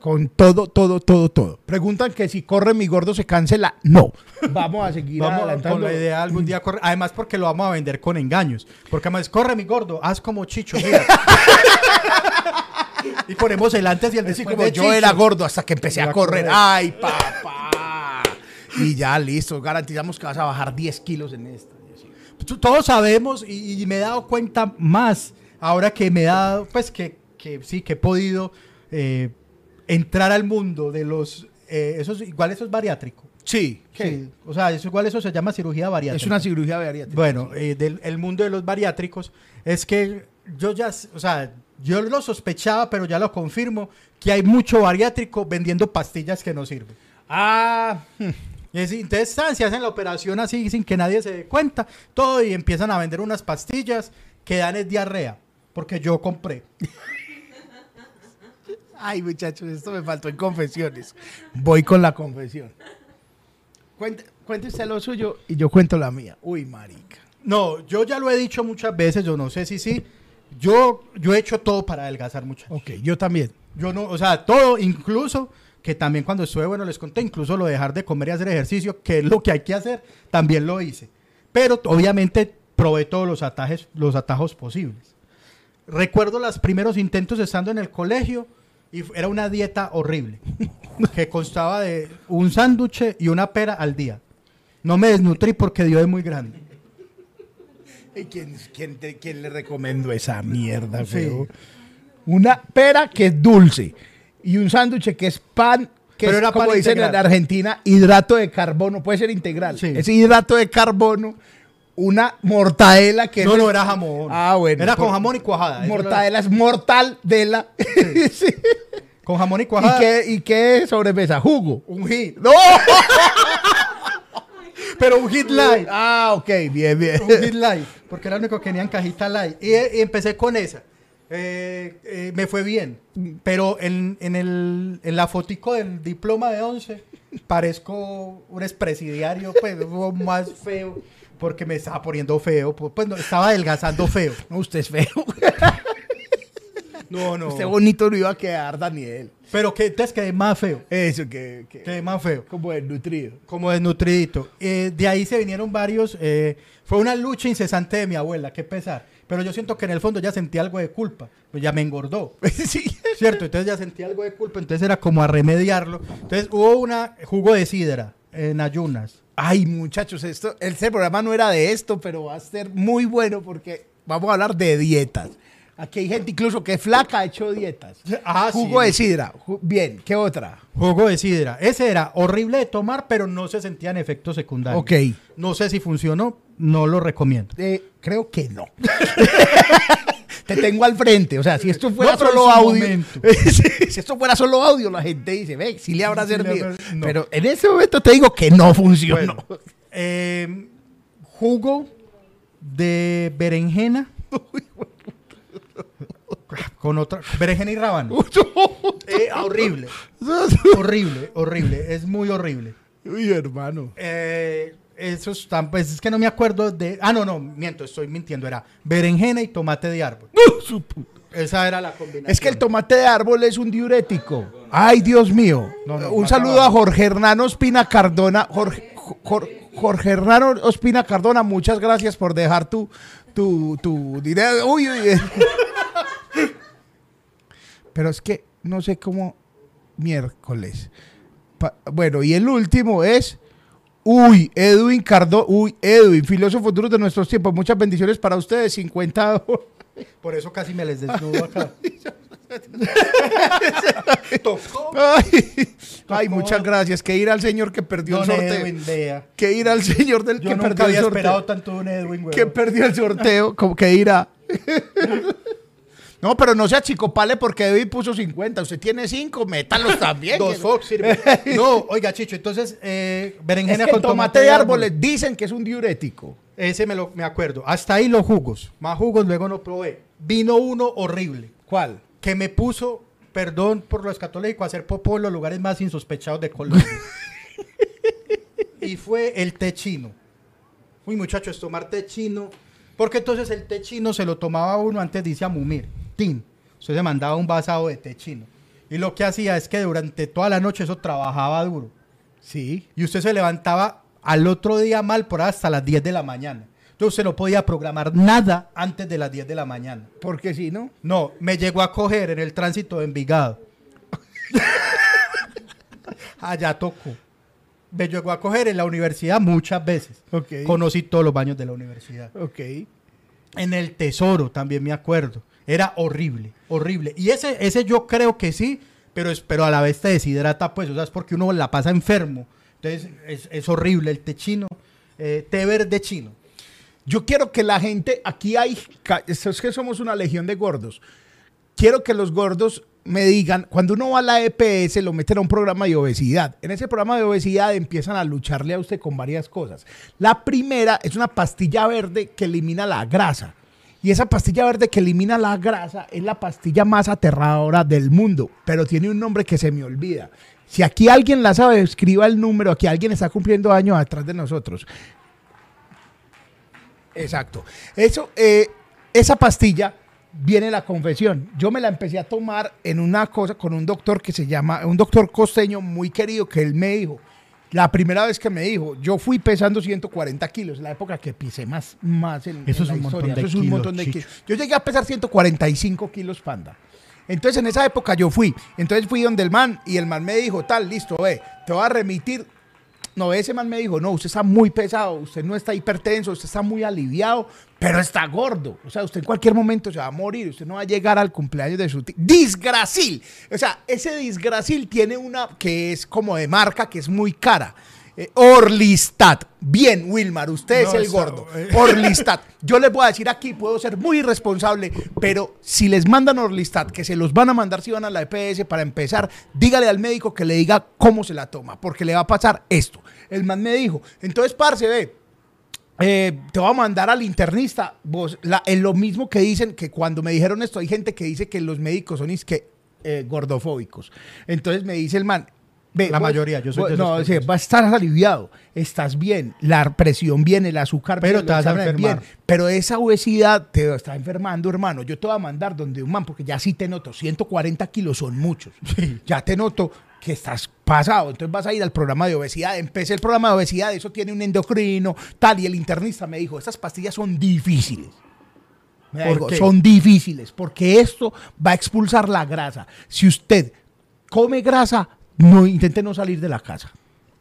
Con todo, todo, todo, todo. Preguntan que si corre mi gordo se cancela. No. Vamos a seguir Vamos adelantando. con la idea algún día correr. Además, porque lo vamos a vender con engaños. Porque además, corre mi gordo, haz como Chicho, mira. y ponemos el antes y el después como de yo Chicho. era gordo hasta que empecé a correr. Ay, papá. Y ya, listo. Garantizamos que vas a bajar 10 kilos en así. T- Todos sabemos y, y me he dado cuenta más ahora que me he dado, pues que, que sí, que he podido eh, entrar al mundo de los, eh, esos, igual eso es bariátrico. Sí. Sí, o sea, eso, igual eso se llama cirugía bariátrica. Es una cirugía bariátrica. Bueno, eh, del el mundo de los bariátricos es que yo ya, o sea, yo lo sospechaba, pero ya lo confirmo, que hay mucho bariátrico vendiendo pastillas que no sirven. Ah, es- entonces se hacen la operación así sin que nadie se dé cuenta, todo y empiezan a vender unas pastillas que dan es diarrea, porque yo compré. Ay, muchachos, esto me faltó en confesiones. Voy con la confesión. Cuente, cuente usted lo suyo y yo cuento la mía. Uy, marica. No, yo ya lo he dicho muchas veces, yo no sé si sí, yo, yo he hecho todo para adelgazar muchachos. Ok, yo también. Yo no, o sea, todo, incluso que también cuando estuve, bueno, les conté, incluso lo de dejar de comer y hacer ejercicio, que es lo que hay que hacer, también lo hice. Pero obviamente probé todos los atajes, los atajos posibles. Recuerdo los primeros intentos estando en el colegio y era una dieta horrible, que constaba de un sándwich y una pera al día. No me desnutrí porque Dios es muy grande. ¿Y quién, quién, te- quién le recomendó esa mierda, Sí. feo? Una pera que es dulce y un sándwich que es pan, que Pero es era como dicen en Argentina, hidrato de carbono, puede ser integral. Sí. Es hidrato de carbono, una mortadela que No, es- no, era jamón. Ah, bueno. Era con jamón y cuajada. Mortadela es mortal de la. Sí. Con jamón y ¿Y, cuajada. qué, ¿Y qué sobrepesa? Jugo. Un hit. ¡No! Pero un hit light. Ah, ok, bien, bien. un hit light. Porque era el único que tenía en cajita light. Y, y empecé con esa. Eh, eh, me fue bien. Pero en, en, el, en la fotico del diploma de 11 parezco un expresidiario, pues más feo. Porque me estaba poniendo feo. Pues pues, no, estaba adelgazando feo. No, usted es feo. No, no. Usted bonito no iba a quedar, Daniel. Pero que entonces quedé más feo. Eso, que, que- Quedé más feo. como desnutrido. Como desnutridito. Eh, de ahí se vinieron varios. eh, fue una lucha incesante de mi abuela, qué pesar. Pero yo siento que en el fondo ya sentí algo de culpa. Pues ya me engordó. sí. ¿Cierto? Entonces ya sentí algo de culpa. Entonces era como a remediarlo. Entonces hubo una jugo de sidra en ayunas. Ay, muchachos, esto, este programa no era de esto, pero va a ser muy bueno porque vamos a hablar de dietas. Aquí hay gente incluso que es flaca ha hecho dietas. Ah, Jugo sí. de sidra. Bien, ¿qué otra? Jugo de sidra. Ese era horrible de tomar, pero no se sentían efectos secundarios. Ok. No sé si funcionó. No lo recomiendo. Eh, creo que no. Te tengo al frente. O sea, si esto fuera No, solo audio. si esto fuera solo audio, la gente dice, ve, si le habrá Sí le servido. habrá- no. Pero en ese momento te digo que no funcionó. Bueno, eh, jugo de berenjena. con otra. Berenjena y rábano. Eh, horrible. horrible, horrible. Es muy horrible. Uy, hermano. Eh, esos tan, pues es que no me acuerdo de. Ah, no, no, miento, estoy mintiendo. Era berenjena y tomate de árbol. Esa era la combinación. Es que el tomate de árbol es un diurético. Ay, Dios mío. No, no, un saludo a Jorge Hernán Ospina Cardona. Jorge, Jor- Jorge Hernán Ospina Cardona, muchas gracias por dejar tu, tu, tu dinero. Uy, uy. Pero es que no sé cómo miércoles. Pa- bueno, y el último es. Uy, Edwin Cardona. Uy, Edwin, filósofo duro de nuestros tiempos. Muchas bendiciones para ustedes. 50 Por eso casi me les desnudo acá. Tocó. Ay, ay, muchas gracias. Que ir al señor que perdió Don el sorteo. Edwin. Que ir al señor del Yo que nunca perdió el había sorteo. esperado tanto de un Edwin, güey. Que perdió el sorteo. Como que irá. No, pero no sea chicopale porque Edwin puso 50. Usted tiene 5, métalos también. Dos Fox sirve. No, oiga, Chicho, entonces, eh, Es berenjena que con tomate de árboles dicen que es un diurético. Ese me, lo, me acuerdo. Hasta ahí los jugos. Más jugos luego no probé. Vino uno horrible ¿Cuál? que me puso, perdón por lo escatológico, a hacer popó en los lugares más insospechados de Colombia. y fue el té chino. Uy, muchachos, tomar té chino. Porque entonces el té chino se lo tomaba uno antes de irse a mumir. Usted se mandaba un vasado de té chino. Y lo que hacía es que durante toda la noche eso trabajaba duro. Sí. Y usted se levantaba al otro día mal por hasta las 10 de la mañana. Entonces usted no podía programar nada antes de las 10 de la mañana. Porque si no. No, me llegó a coger en el tránsito de Envigado. Allá tocó. Me llegó a coger en la universidad muchas veces. Ok. Conocí todos los baños de la universidad. Ok. En el Tesoro también me acuerdo. Era horrible, horrible. Y ese, ese yo creo que sí, pero, es, pero a la vez te deshidrata, pues, o sea, es porque uno la pasa enfermo. Entonces es, es horrible el té chino, eh, té verde chino. Yo quiero que la gente, aquí hay, es que somos una legión de gordos. Quiero que los gordos me digan, cuando uno va a la EPS, lo meten a un programa de obesidad. En ese programa de obesidad empiezan a lucharle a usted con varias cosas. La primera es una pastilla verde que elimina la grasa. Y esa pastilla verde que elimina la grasa es la pastilla más aterradora del mundo, pero tiene un nombre que se me olvida. Si aquí alguien la sabe, escriba el número, aquí alguien está cumpliendo años atrás de nosotros. Exacto. Eso, eh, esa pastilla viene la confesión. Yo me la empecé a tomar en una cosa con un doctor que se llama, un doctor costeño muy querido que él me dijo. La primera vez que me dijo, yo fui pesando 140 kilos, la época que pisé más, más en, Eso en es la un montón historia. de Eso es un kilos, montón de Chicho. kilos. Yo llegué a pesar 145 kilos, panda. Entonces en esa época yo fui. Entonces fui donde el man y el man me dijo, tal, listo, ve, te voy a remitir no, ese man me dijo, no, usted está muy pesado, usted no está hipertenso, usted está muy aliviado, pero está gordo. O sea, usted en cualquier momento se va a morir, usted no va a llegar al cumpleaños de su tío. Disgracil. O sea, ese disgracil tiene una que es como de marca, que es muy cara. Eh, Orlistat. Bien, Wilmar, usted No, es el eso, gordo. eh. Orlistat. Yo les voy a decir aquí, puedo ser muy irresponsable, pero si les mandan Orlistat, que se los van a mandar si van a la EPS para empezar, dígale al médico que le diga cómo se la toma, porque le va a pasar esto. El man me dijo, entonces, parce, ve, eh, te voy a mandar al internista. Vos, la- es lo mismo que dicen que cuando me dijeron esto, hay gente que dice que los médicos son isque, eh, gordofóbicos. Entonces me dice el man. Ve, La vos- mayoría, yo soy vos- de No, que sí, piensan. va a estar aliviado, estás bien, la presión viene, el azúcar Pero viene, te vas a enfermar. bien, pero esa obesidad te está enfermando, hermano. Yo te voy a mandar donde un man, porque ya sí te noto, 140 kilos son muchos. Ya te noto que estás pasado. Entonces vas a ir al programa de obesidad. Empecé el programa de obesidad, eso tiene un endocrino, tal. Y el internista me dijo, estas pastillas son difíciles. Me ¿Por dijo, qué? son difíciles, porque esto va a expulsar la grasa. Si usted come grasa, no intente no salir de la casa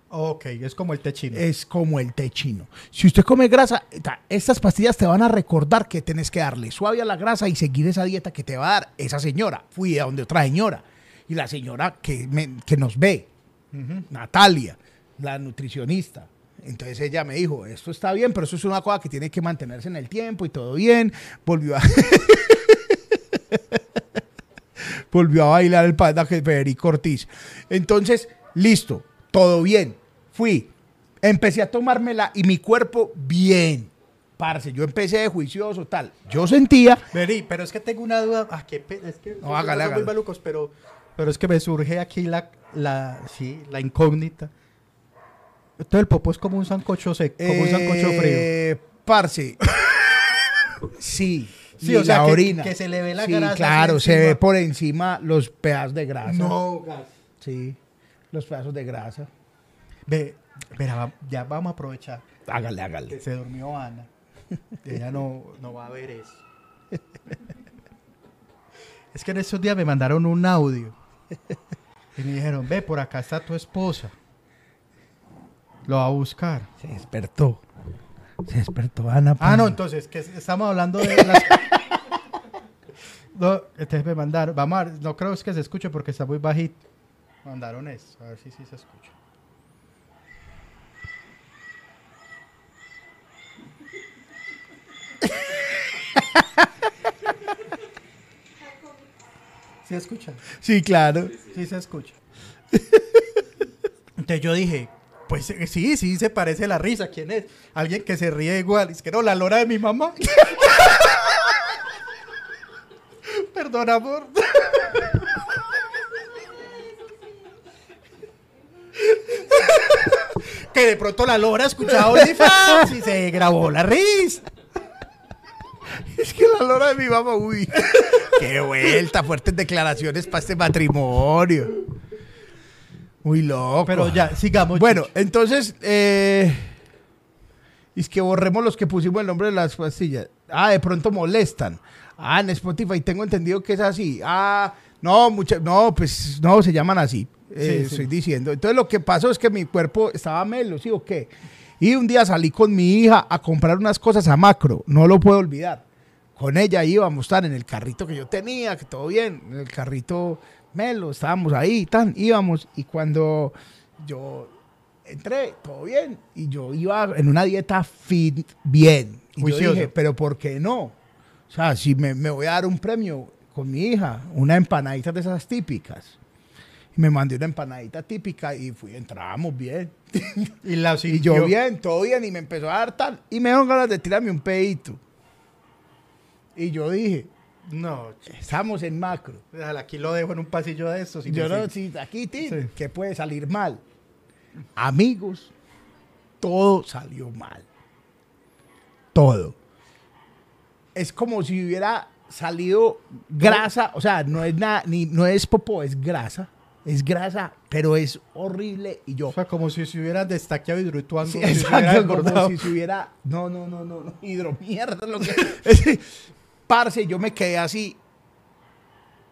Ok, es como el té chino. es como el té chino. Si usted come grasa, ta- estas pastillas te van a recordar que tenés que darle suave a la grasa y seguir esa dieta que te va a dar esa señora. Fui a donde otra señora. Y la señora que, me- que nos ve, Natalia, la nutricionista. Entonces ella me dijo, esto está bien, pero eso es una cosa que tiene que mantenerse en el tiempo y todo bien. Volvió a... volvió a bailar el panda que Federico Ortiz. Entonces, listo, todo bien. Fui, empecé a tomármela y mi cuerpo bien. Parce, yo empecé de juicioso, tal. Yo sentía, Vení, pero es que tengo una duda. Ah, qué pe- es que No, hágale, muy malucos, pero, pero es que me surge aquí la, la, sí, la incógnita. Todo el popo es como un sancocho seco, como un sancocho frío. eh, parce. sí. Sí, y o sea, la que- orina. que se le ve la Sí, grasa claro, se ve por encima los pedazos de grasa. No, gas. Sí, los pedazos de grasa. Ve, verá, ya vamos a aprovechar Hágale, que hágale. se durmió Ana. Ella no, no va a ver eso. Es que en esos días me mandaron un audio. Y me dijeron, ve, por acá está tu esposa. Lo va a buscar. Se despertó. Se despertó Ana. Ah, no, entonces, que estamos hablando de las... No, entonces me mandaron, vamos a ver, no creo que se escuche porque está muy bajito. Mandaron eso, a ver si sí se escucha. ¿Sí escucha? Sí, claro. Sí se escucha. Entonces yo dije, pues eh, sí, sí se parece la risa. ¿Quién es? Alguien que se ríe igual. Es que no, la lora de mi mamá. Perdón, amor. que de pronto la lora escuchaba OnlyFans y se grabó la risa. Es que la lora de mi mamá, uy. Qué vuelta, fuertes declaraciones para este matrimonio. Muy loco. Pero ya, sigamos. Bueno, Chicho. entonces, eh, es que borremos los que pusimos el nombre de las pastillas. Ah, de pronto molestan. Ah, en Spotify tengo entendido que es así. Ah, no, mucha, no, pues no, se llaman así. Eh, Sí, sí. Estoy diciendo. Entonces lo que pasó es que mi cuerpo estaba melo, ¿sí o qué? Y un día salí con mi hija a comprar unas cosas a macro. No lo puedo olvidar. Con ella íbamos tan en el carrito que yo tenía, que todo bien, en el carrito melo, estábamos ahí, tan, íbamos. Y cuando yo entré, todo bien, y yo iba en una dieta fit bien. Y yo Juicioso. dije, pero ¿por qué no? O sea, si me, me voy a dar un premio con mi hija, una empanadita de esas típicas. Y me mandé una empanadita típica y fui, entramos bien. Y, la Y yo bien, todo bien, y me empezó a dar tal. Y me dieron ganas de tirarme un pedito. Y yo dije, No, estamos en macro. Aquí lo dejo en un pasillo de estos. yo no, si aquí, Tim, Sí. que puede salir mal. Amigos, todo salió mal. Todo. Es como si hubiera salido grasa, o sea, no es nada, ni no es popó, es grasa. Es grasa, pero es horrible y yo O sea, como si se hubieran destaqueado hidroituando. Sí, si se hubiera exacto, como si se hubiera. No, no, no, no, no. Hidromierda lo que. Parce, yo me quedé así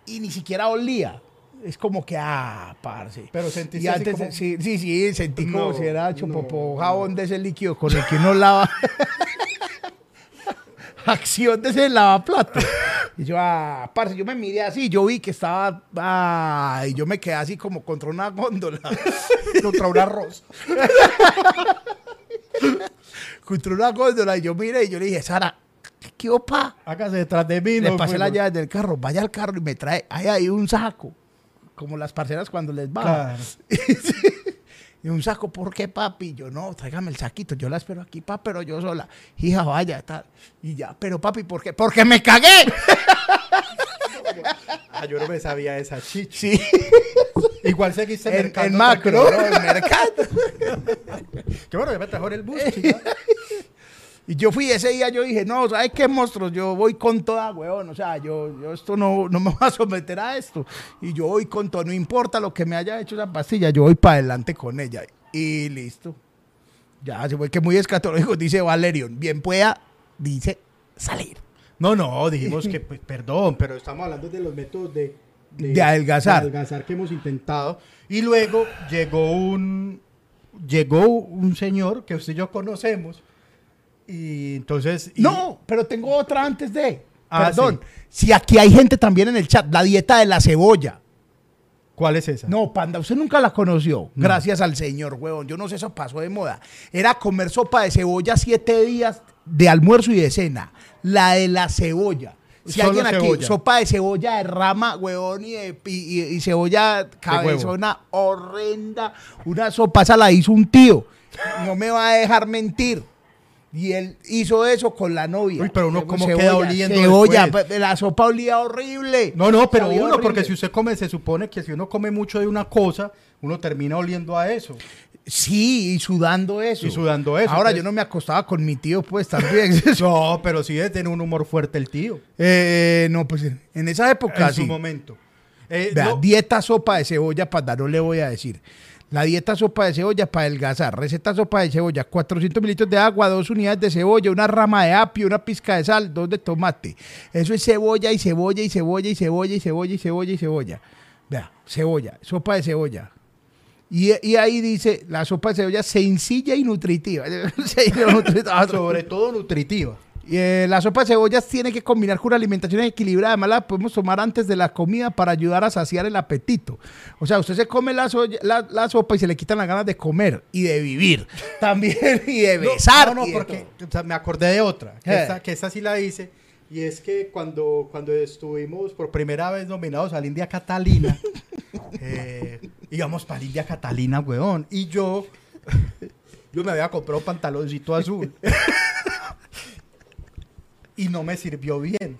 y ni siquiera olía. Es como que, ah, parce. Pero sentiste Y así antes, como- sí, sí, sí, sentí como si era hecho no, popó no. jabón de ese líquido con el que uno lava. Acción de ese lavaplato. Y yo, ah, parce, yo me miré así, yo vi que estaba, ah, y yo me quedé así como contra una góndola, contra un arroz. contra una góndola, y yo miré y yo le dije, Sara, ¿qué opa? Hágase detrás de mí. Le no, pasé pues, la no. llave del carro, vaya al carro y me trae, ahí hay un saco, como las parceras cuando les va. Claro. Y un saco, ¿por qué, papi? Yo, no, tráigame el saquito, yo la espero aquí, papi, pero yo sola. Hija, vaya, tal. Y ya, pero papi, ¿por qué? ¡Porque me cagué! Ah, yo no me sabía esa chicha. Sí, Igual seguiste en, mercando en macro. ¿no? en mercado. Qué bueno, ya me trajo el bus, chica. Y yo fui ese día, yo dije, no, ¿sabes qué, monstruos? Yo voy con toda, weón. O sea, yo, yo esto no, no me voy a someter a esto. Y yo voy con todo, no importa lo que me haya hecho esa pastilla, yo voy para adelante con ella. Y listo. Ya, se fue que muy escatológico, dice Valerion. Bien pueda, dice, salir. No, no, dijimos que, pues, perdón, pero estamos hablando de los métodos de, De adelgazar. de adelgazar que hemos intentado. Y luego llegó un, llegó un señor que usted y yo conocemos. Y entonces. y- No, pero tengo otra antes de. Ah, Perdón. Si aquí hay gente también en el chat, la dieta de la cebolla. ¿Cuál es esa? No, panda, usted nunca la conoció. Gracias al señor, huevón. Yo no sé, eso pasó de moda. Era comer sopa de cebolla siete días de almuerzo y de cena. La de la cebolla. Si Solo alguien aquí, cebolla. sopa de cebolla de rama, huevón, y, de- y- y- y cebolla cabezona horrenda. Una sopa, esa la hizo un tío. No me va a dejar mentir. Y él hizo eso con la novia. Uy, pero uno Con cómo queda oliendo Cebolla, después. pe- la sopa olía horrible. No, no, pero uno, horrible. porque si usted come, se supone que si uno come mucho de una cosa, uno termina oliendo a eso. Sí, y sudando eso. Y sudando eso, Ahora entonces- yo no me acostaba con mi tío, pues también. No, pero sí tiene un humor fuerte el tío. Eh, no, pues en, esa época en sí. su momento. Eh, Vea, no, dieta sopa de cebolla para no le voy a decir. La dieta sopa de cebolla para adelgazar. Receta sopa de cebolla. 400 mililitros de agua, dos unidades de cebolla, una rama de apio, una pizca de sal, dos de tomate. Eso es cebolla y cebolla y cebolla y cebolla y cebolla y cebolla y cebolla. Vea, cebolla, sopa de cebolla. Y, y ahí dice, la sopa de cebolla sencilla y nutritiva. sobre todo nutritiva. Y, eh, la sopa de cebollas tiene que combinar con una alimentación equilibrada. Además, la podemos tomar antes de la comida para ayudar a saciar el apetito. O sea, usted se come la, soya- la, la sopa y se le quitan las ganas de comer y de vivir. También y de besar. No, no, porque todo. o sea, me acordé de otra, que, Eh. esta, que esta sí la hice. Y es que cuando, cuando estuvimos por primera vez nominados a la India Catalina, eh, íbamos para la India Catalina, weón. Y yo, yo me había comprado un pantaloncito azul. Y no me sirvió bien.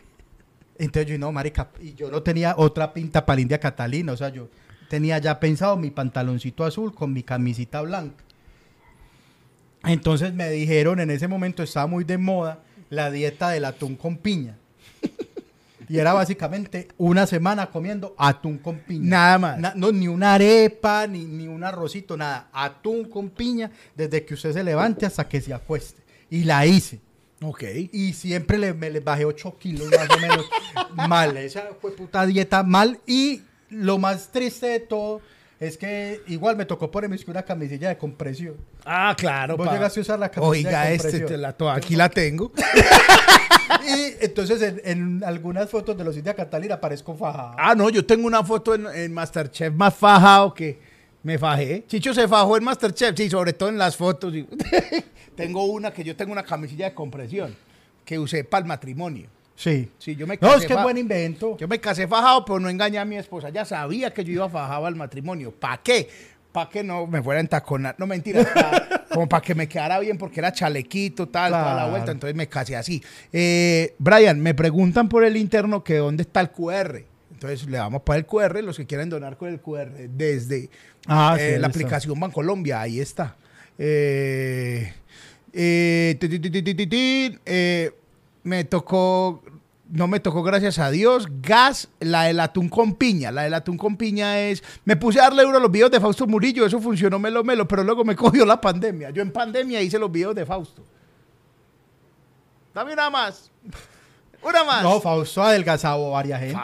Entonces yo, no, marica, y yo no tenía otra pinta para India Catalina. O sea, yo tenía ya pensado mi pantaloncito azul con mi camisita blanca. Entonces me dijeron, en ese momento estaba muy de moda la dieta del atún con piña. Y era básicamente una semana comiendo atún con piña. Nada más. Na- no, ni una arepa, ni, ni un arrocito, nada. Atún con piña desde que usted se levante hasta que se acueste. Y la hice. Ok. Y siempre le, me le bajé 8 kilos más o menos mal. Esa fue puta dieta mal. Y lo más triste de todo es que igual me tocó ponerme una camisilla de compresión. Ah, claro. Vos pa. llegaste a usar la camisilla Oiga, de este, compresión. te la to- aquí la tengo. Y entonces en, en algunas fotos de los India Catalina aparezco fajado. Ah, no, yo tengo una foto en, en Masterchef más fajado que me fajé. Chicho se fajó en Masterchef, sí, sobre todo en las fotos. tengo una que yo tengo una camisilla de compresión que usé para el matrimonio. Sí. Sí, yo me No, casé es que es fa- buen invento. Yo me casé fajado, pero no engañé a mi esposa. Ya sabía que yo iba fajado al matrimonio. ¿Para qué? Para que no me fuera a entaconar. No, mentira. pa- como para que me quedara bien, porque era chalequito, tal, toda la Claro. vuelta. Entonces me casé así. Eh, Brian, me preguntan por el interno que dónde está el QR. Entonces le damos para el QR, los que quieran donar con el QR desde Ah, eh, la aplicación Bancolombia. Ahí está. Eh, eh, ti, ti, ti, eh, me tocó, no me tocó, gracias a Dios, gas, la del atún con piña. La del atún con piña es, me puse a darle euro a los videos de Fausto Murillo, eso funcionó melo melo, pero luego me cogió la pandemia. Yo en pandemia hice los videos de Fausto. Dame una más. Una más. No, Fausto ha adelgazado a varias gente.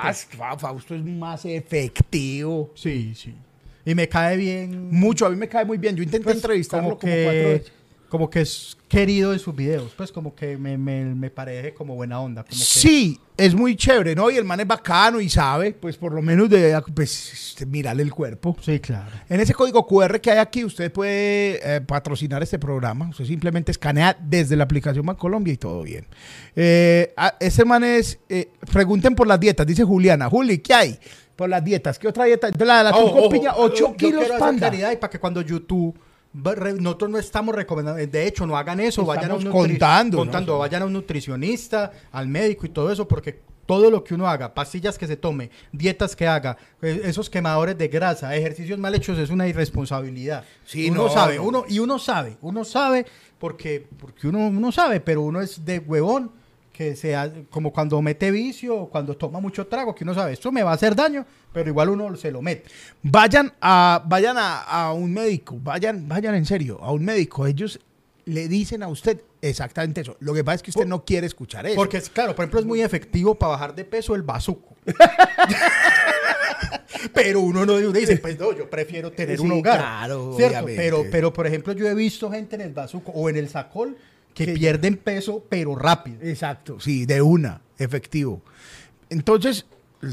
Fausto es más efectivo. Sí, sí. Y me cae bien. Mucho, a mí me cae muy bien. Yo intenté pues, entrevistarlo como como, cuatro veces. Como que es querido en sus videos. Pues como que me, me, me parece como buena onda. Como que- Sí, es muy chévere, ¿no? Y el man es bacano y sabe, pues por lo menos de pues, mirarle el cuerpo. Sí, claro. En ese código QR que hay aquí, usted puede eh, patrocinar este programa. Usted simplemente escanea desde la aplicación Bancolombia y todo bien. Eh, ese man es. eh, pregunten por las dietas, dice Juliana. Juli, ¿qué hay? Por las dietas. ¿Qué otra dieta? De la de la yo- 8 yo kilos panda. y para que cuando YouTube nosotros no estamos recomendando, de hecho no hagan eso, vayan a un contando, vayan a un nutricionista, al médico y todo eso porque todo lo que uno haga, pastillas que se tome, dietas que haga, eh, esos quemadores de grasa, ejercicios mal hechos es una irresponsabilidad. Sí, uno no, sabe, no. uno y uno sabe, uno sabe porque porque uno uno sabe, pero uno es de huevón que sea como cuando mete vicio o cuando toma mucho trago, que uno sabe, esto me va a hacer daño, pero igual uno se lo mete. Vayan a, vayan a, a un médico, vayan, vayan en serio, a un médico. Ellos le dicen a usted exactamente eso. Lo que pasa es que usted no quiere escuchar eso. Porque, claro, por ejemplo, es muy efectivo para bajar de peso el bazuco. pero uno no uno dice, pues no, yo prefiero tener Sí, un hogar. claro, ¿cierto? Pero, pero, por ejemplo, yo he visto gente en el bazuco o en el sacol que, Que- pierden peso, pero rápido. Exacto, sí, de una, efectivo. Entonces,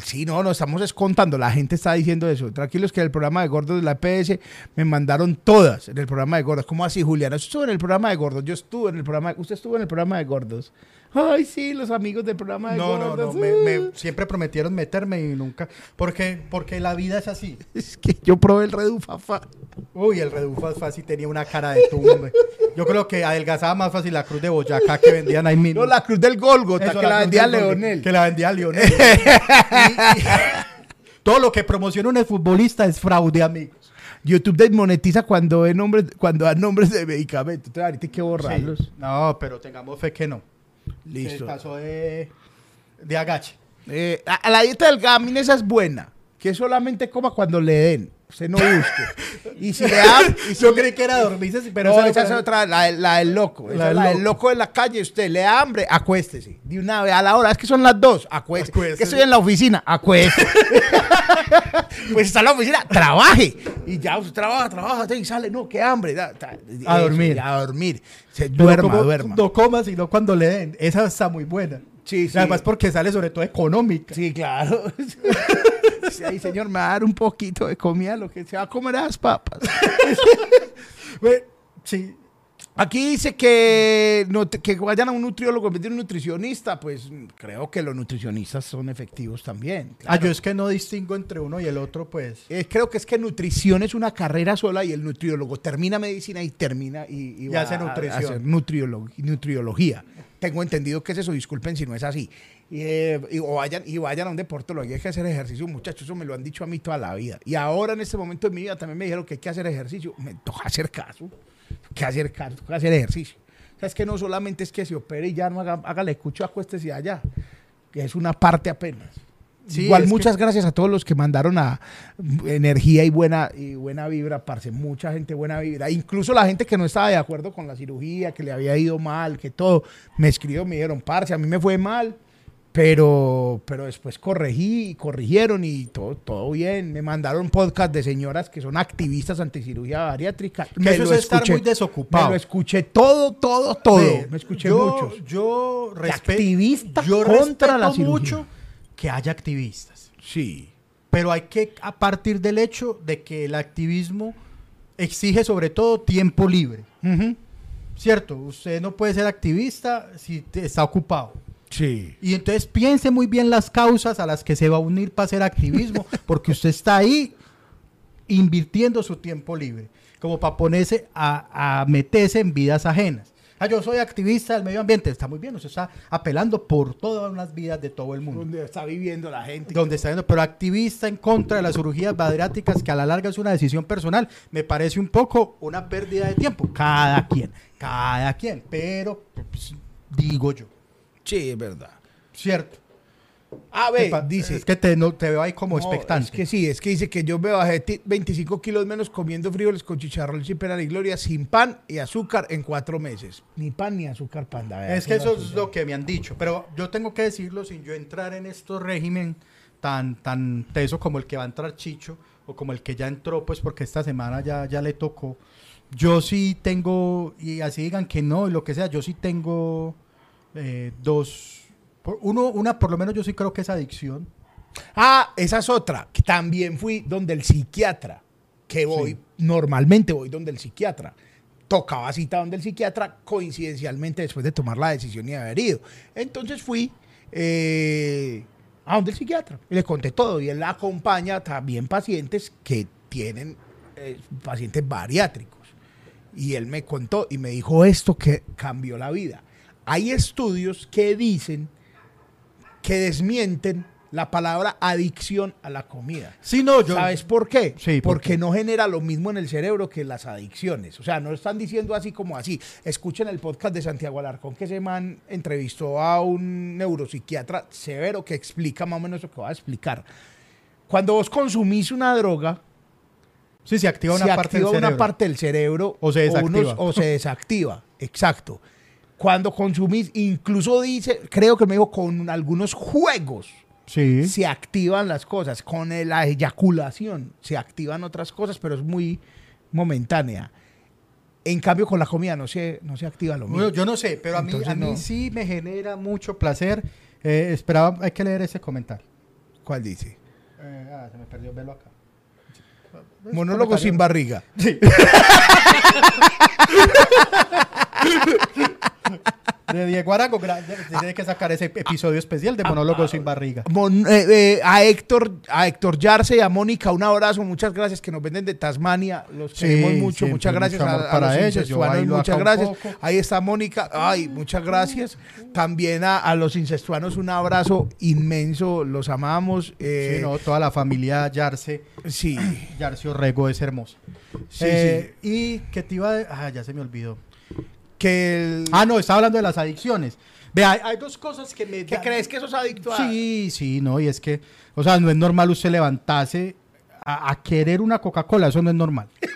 sí, no, no estamos descontando. La gente está diciendo eso. Tranquilos que en el programa de gordos de la PS me mandaron todas en el programa de gordos. ¿Cómo así, Juliana? Yo estuve en el programa de gordos. Yo estuve en el programa. Usted estuvo en el programa de gordos. Ay, sí, los amigos del programa de No, no, gordos. no, me, me- siempre prometieron meterme y nunca. Porque, porque la vida es así. Es que yo probé el redufafa. Uy, el Redufas fácil tenía una cara de tumbe. Yo creo que adelgazaba más fácil la cruz de Boyacá que vendían ahí mismo. No, la cruz del Golgota, Eso, que la cruz vendía Leonel. Que la vendía Leonel. Y- y- todo lo que promociona un futbolista es fraude, amigos. YouTube desmonetiza cuando da nombres, cuando da nombres de medicamentos. Entonces, ahorita hay que borrarlos. No, pero tengamos fe que no. Listo. Pasó de, de agache. Eh, a, a la dieta del gamin esa es buena. Que solamente coma cuando le den. Usted no busque. y si le dan... y si Yo creí que era dormirse, pero no, esa es otra, la, la del loco. Esa La del la del loco. de la calle. Usted le da hambre, acuéstese. De una vez a la hora. Es que son las dos. Acuéstese. Acuéstese. Que estoy en la oficina. Acuéstese. pues está en la oficina. Trabaje. Y ya usted trabaja, trabaja. Y sale. No, qué hambre. da- ta- A dormir. A dormir. Se duerma, como duerma. No comas, sino cuando le den. Esa está muy buena. Sí, sí. Además, porque sale sobre todo económica. Sí, claro. Sí, ahí, señor, me va a dar un poquito de comida, lo que se va a comer a las papas. Sí. Aquí dice que, no que vayan a un nutriólogo en vez de un nutricionista. Pues creo que los nutricionistas son efectivos también. Ah, yo es que no distingo entre uno y el otro, pues. Eh, creo que es que nutrición es una carrera sola y el nutriólogo termina medicina y termina y, Y va hace a- a nutrición. hacer nutriólogo- nutriología. Tengo entendido que es eso, disculpen si no es así. Y, eh, o vayan, y vayan a un deportólogo, hay que hacer ejercicio, muchachos, eso me lo han dicho a mí toda la vida. Y ahora en este momento de mi vida también me dijeron que hay que hacer ejercicio. Me toca hacer caso, que hacer caso, toca hacer ejercicio. O sea, es que no solamente es que se opere y ya no haga, hágale escucho, acuéstese allá. que es una parte apenas. Sí, Igual muchas gracias a todos los que mandaron a energía y buena y buena vibra, parce, mucha gente buena vibra, incluso la gente que no estaba de acuerdo con la cirugía, que le había ido mal, que todo, me escribió, me dijeron, parce, a mí me fue mal, pero, pero después corregí y corrigieron y todo, todo bien. Me mandaron podcast de señoras que son activistas anticirugía bariátrica. Que eso es estar muy desocupado. Me lo escuché todo, todo, todo. Me escuché yo, muchos. Yo activista yo contra la cirugía. mucho que haya activistas. Sí. Pero hay que, a partir del hecho de que el activismo exige sobre todo tiempo libre. ¿Cierto? Usted no puede ser activista si te- está ocupado. Sí. Y entonces piense muy bien las causas a las que se va a unir para hacer activismo, porque usted está ahí invirtiendo su tiempo libre, como para ponerse a, a meterse en vidas ajenas. Ah, yo soy activista del medio ambiente, está muy bien, usted está apelando por todas las vidas de todo el mundo. Donde está viviendo la gente. Donde está yendo, pero activista en contra de las cirugías bariátricas, que a la larga es una decisión personal, me parece un poco una pérdida de tiempo. Cada quien, cada quien, pero pues, digo yo, Sí, es verdad. ¿cierto? A ver, dice. Es que te, no, te veo ahí como No, expectante. Es que sí, es que dice que yo me bajé ti- 25 kilos menos comiendo frijoles con chicharrón, sin pena ni gloria, sin pan y azúcar en cuatro meses. Ni pan ni azúcar, panda. Es que eso es lo que me han dicho. Pero yo tengo que decirlo sin yo entrar en estos régimen tan, tan teso como el que va a entrar Chicho o como el que ya entró, pues porque esta semana ya, ya le tocó. Yo sí tengo, y así digan que no, y lo que sea, yo sí tengo eh, dos. Por- Uno, una, por lo menos yo sí creo que es adicción. Ah, esa es otra. Que también fui donde el psiquiatra. Que voy, Sí. normalmente voy donde el psiquiatra. Tocaba cita donde el psiquiatra, coincidencialmente después de tomar la decisión y haber ido. Entonces fui eh, a donde el psiquiatra y le conté todo. Y él acompaña también pacientes que tienen eh, pacientes bariátricos. Y él me contó y me dijo esto que cambió la vida. Hay estudios que dicen que desmienten la palabra adicción a la comida. Sí, no, yo. ¿Sabes por qué? Sí, ¿por Porque qué? no genera lo mismo en el cerebro que las adicciones. O sea, no están diciendo así como así. Escuchen el podcast de Santiago Alarcón que ese man entrevistó a un neuropsiquiatra severo que explica más o menos lo que va a explicar. Cuando vos consumís una droga, Sí, se activa una se parte activa del una cerebro. parte del cerebro O se desactiva. unos- o se desactiva. Exacto. Cuando consumís, incluso dice, creo que me dijo, con algunos juegos Sí. se activan las cosas. Con la eyaculación se activan otras cosas, pero es muy momentánea. En cambio, con la comida no se, no se activa lo mismo. Bueno, yo no sé, pero a mí, Entonces, a mí no. sí me genera mucho placer. Eh, esperaba, hay que leer ese comentario. ¿Cuál dice? Eh, ah, se me perdió, velo acá. Monólogo comentario. sin barriga. De Diego Arango, gra- tiene que sacar ese episodio especial de Monólogo sin barriga. Mon- eh, eh, a Héctor, a Héctor Yarse y a Mónica, un abrazo, muchas gracias que nos venden de Tasmania, los Sí, queremos mucho, muchas gracias mucho a, amor a para los ellos, muchas gracias. Ahí está Mónica, ay, muchas gracias. También a, a los incestuanos un abrazo inmenso, los amamos. eh, Sí, no, toda la familia Yarse, sí, Yarse Orrego es hermosa. sí, Y que te iba a... Ah, ya se me olvidó. Que el- Ah, no, estaba hablando de las adicciones. Vea, hay, hay dos cosas que me... ¿Qué da- crees que sos adicto a? Sí, sí, no, y es que, o sea, no es normal usted levantarse a, a querer una Coca-Cola, eso no es normal.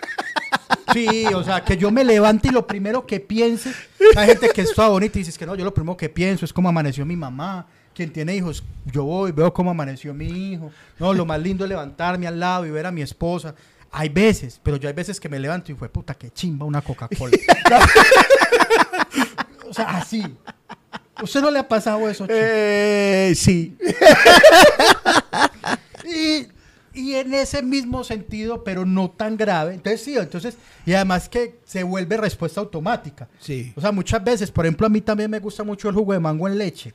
Sí, o sea, que yo me levante y lo primero que piense, hay gente que es toda bonita y dice que no, yo lo primero que pienso es cómo amaneció mi mamá, quien tiene hijos, yo voy, veo cómo amaneció mi hijo, no, lo más lindo es levantarme al lado y ver a mi esposa. Hay veces, pero yo hay veces que me levanto y fue puta, qué chimba una Coca-Cola. o sea, así. ¿Usted no le ha pasado eso, chico? Eh, sí. Y, y en ese mismo sentido, pero no tan grave. Entonces, sí, entonces, y además que se vuelve respuesta automática. Sí. O sea, muchas veces, por ejemplo, a mí también me gusta mucho el jugo de mango en leche.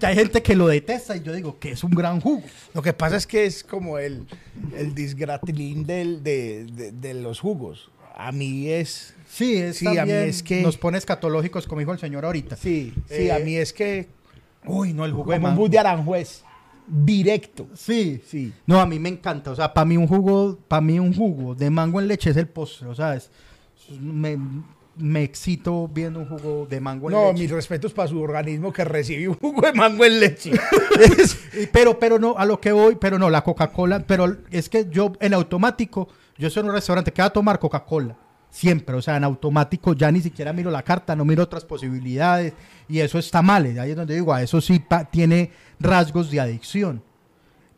que hay gente que lo detesta y yo digo que es un gran jugo. Lo que pasa es que es como el, el disgratilín del, de, de- de los jugos. A mí es... Sí, es Sí, a mí es que- Nos pone escatológicos, como dijo el señor ahorita. Sí, sí, Eh, a mí es que... Uy, no, el jugo de Como un mango. bus de Aranjuez. Directo. Sí, Sí. No, a mí me encanta. O sea, para mí un jugo, para mí un jugo de mango en leche es el postre. O sea, es, me- me excito viendo un jugo de mango en No, leche. mis respetos para su organismo que recibe un jugo de mango en leche. Pero, pero no, a lo que voy, pero no, la Coca-Cola, pero es que yo en automático, yo soy en un restaurante que va a tomar Coca-Cola. Siempre, o sea, en automático ya ni siquiera miro la carta, no miro otras posibilidades y eso está mal. Ahí es donde digo, a eso sí pa- tiene rasgos de adicción.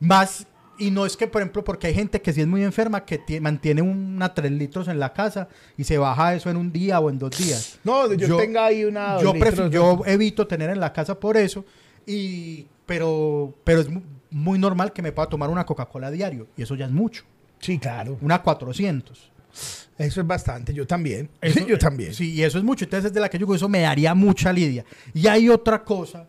Más, y no es que, por ejemplo, porque hay gente que sí es muy enferma que tie- mantiene una 3 litros en la casa y se baja eso en un día o en dos días. No, yo, tenga ahí una. Yo, litros, yo evito tener en la casa por eso, y, pero, pero es mu- muy normal que me pueda tomar una Coca-Cola diario, y eso ya es mucho, Sí, claro. una 400. Eso es bastante. Yo también. Eso- yo también. Sí, y eso es mucho, entonces es de la que yo digo, eso me daría mucha lidia. Y hay otra cosa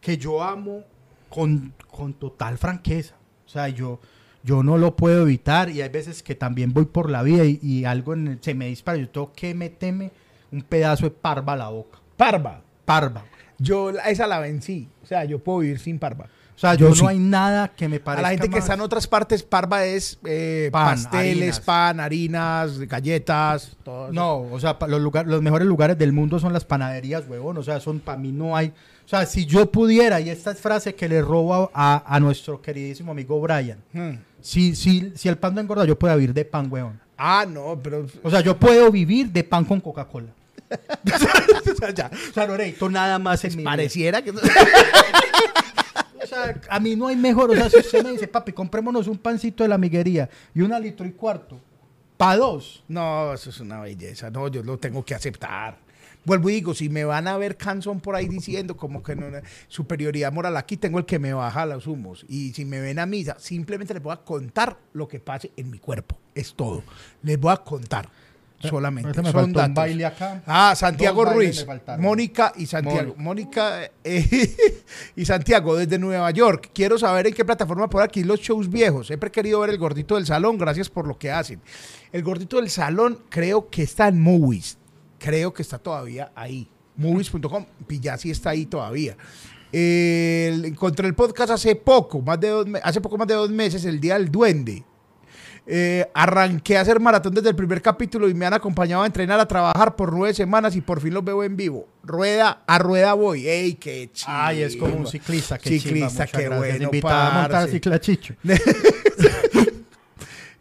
que yo amo con, con total franqueza, o sea, yo, yo no lo puedo evitar, y hay veces que también voy por la vida y, y algo en el- se me dispara, yo tengo que meterme un pedazo de parva a la boca, Parva. parva. Yo esa la vencí. O sea, yo puedo vivir sin parva. O sea, Yo yo, sí. no hay nada que me parezca a la gente que está en otras partes, parva es eh, Pan, pasteles, harinas. pan, harinas, galletas, todo. No, o sea, los, lugar- los mejores lugares del mundo son las panaderías, huevón. O sea, son para mí no hay. O sea, si yo pudiera, y esta es frase que le robo a, a nuestro queridísimo amigo Brian. Hmm. Si, si, si el pan no engorda, yo puedo vivir de pan, huevón. Ah, no, pero O sea, yo puedo vivir de pan con Coca-Cola. o sea, ya. O sea, no necesito nada más en mi vida. pareciera que... Sea, a mí no hay mejor. O sea, si usted me dice, papi, comprémonos un pancito de la miguería y una litro y cuarto, para dos. No, eso es una belleza. No, yo lo tengo que aceptar. Vuelvo y digo, si me van a ver canzón por ahí diciendo como que no, no, superioridad moral, aquí tengo el que me baja los humos. Y si me ven a misa, simplemente les voy a contar lo que pase en mi cuerpo. Es todo. Les voy a contar. Solamente. Me Son faltó un baile acá. Ah, Santiago Ruiz. Mónica y Santiago. Mónica eh, y Santiago desde Nueva York. Quiero saber en qué plataforma por aquí los shows viejos. Siempre he querido ver el gordito del salón. Gracias por lo que hacen. El gordito del salón creo que está en Movies. Creo que está todavía ahí. Movies.com. Pillasi está ahí todavía. El- encontré el podcast hace poco, más de dos, hace poco más de dos meses, el Día del Duende. Eh, arranqué a hacer maratón desde el primer capítulo y me han acompañado a entrenar, a trabajar por nueve semanas y por fin los veo en vivo. Rueda a rueda voy. ¡Ey, qué chido! Ay, es como un ciclista. Qué Ciclista, qué gracias. bueno, Invitada a montar cicla Chicho.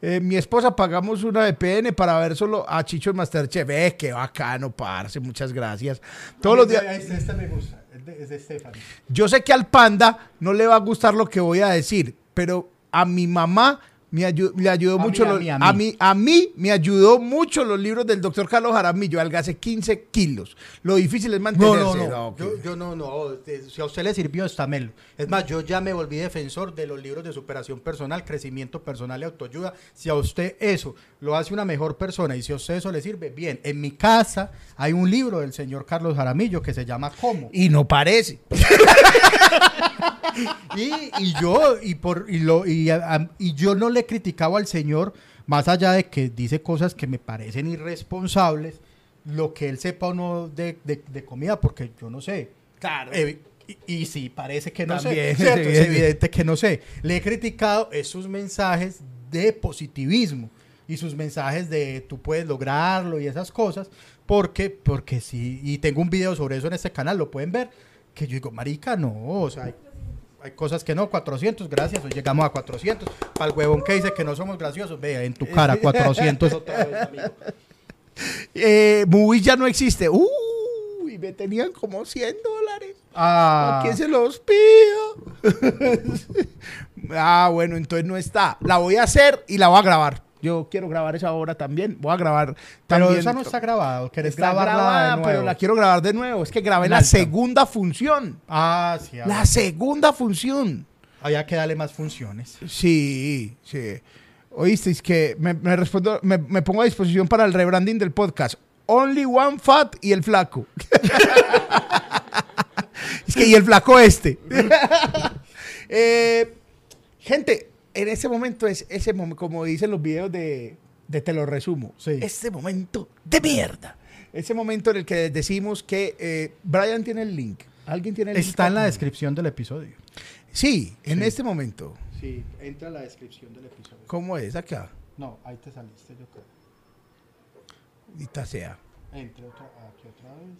Eh, mi esposa pagamos una VPN para ver solo a Chicho en Masterchef. ¡Eh, qué bacano, parce! Muchas gracias. Todos los días... Este, este me gusta. Es de, es de Stephanie. Yo sé que al panda no le va a gustar lo que voy a decir, pero a mi mamá me ayu- le ayudó A mí, mucho. a mí, a a, mí. a mí me ayudó mucho los libros del doctor Carlos Jaramillo. Adelgacé 15 kilos. Lo difícil es No, mantenerse. no, no. No, Yo, yo no, no. Eh, Si a usted le sirvió, estámelo. Es más, yo ya me volví defensor de los libros de superación personal, crecimiento personal y autoayuda. Si a usted eso lo hace una mejor persona y si a usted eso le sirve, bien. En mi casa hay un libro del señor Carlos Jaramillo que se llama ¿Cómo? Y no parece. Y, y yo y por y lo y, a- a- y yo no le criticaba al señor más allá de que dice cosas que me parecen irresponsables lo que él sepa o no de, de- de comida porque yo no sé. Claro. Eh, y, y sí parece que no También, sé es evidente que no sé. Le he criticado esos mensajes de positivismo y sus mensajes de tú puedes lograrlo y esas cosas porque porque sí y tengo un video sobre eso en este canal lo pueden ver que yo digo marica no o sea hay, cosas que no 400 gracias hoy llegamos a 400 para el huevón que dice que no somos graciosos vea en tu cara 400 otra vez amigo Eh, Movies ya no existe. Uy, me tenían como 100 dólares. ah, ¿A quién se los pido? ah, bueno, entonces no está. La voy a hacer y la voy a grabar. Yo quiero grabar esa obra también. Voy a grabar pero también. esa no está grabado querés Está grabarla de grabada, nuevo? pero la quiero grabar de nuevo. Es que grabé la segunda función. ah sí a La ver. segunda función. había que darle más funciones Sí, sí. Oíste, es que me, me respondo, me, me pongo a disposición para el rebranding del podcast. Only one fat y el flaco. es que y el flaco este. Eh, gente, en ese momento es ese momento, como dicen los videos de, de Te lo resumo. Sí. Ese momento de mierda. Ese momento en el que decimos que eh, Brian tiene el link. ¿Alguien tiene el link? está en la descripción del episodio Sí, en Sí. este momento. sí entra en la descripción del episodio ¿Cómo es acá? no ahí te saliste yo creo Dita sea. Entre otra, aquí otra vez.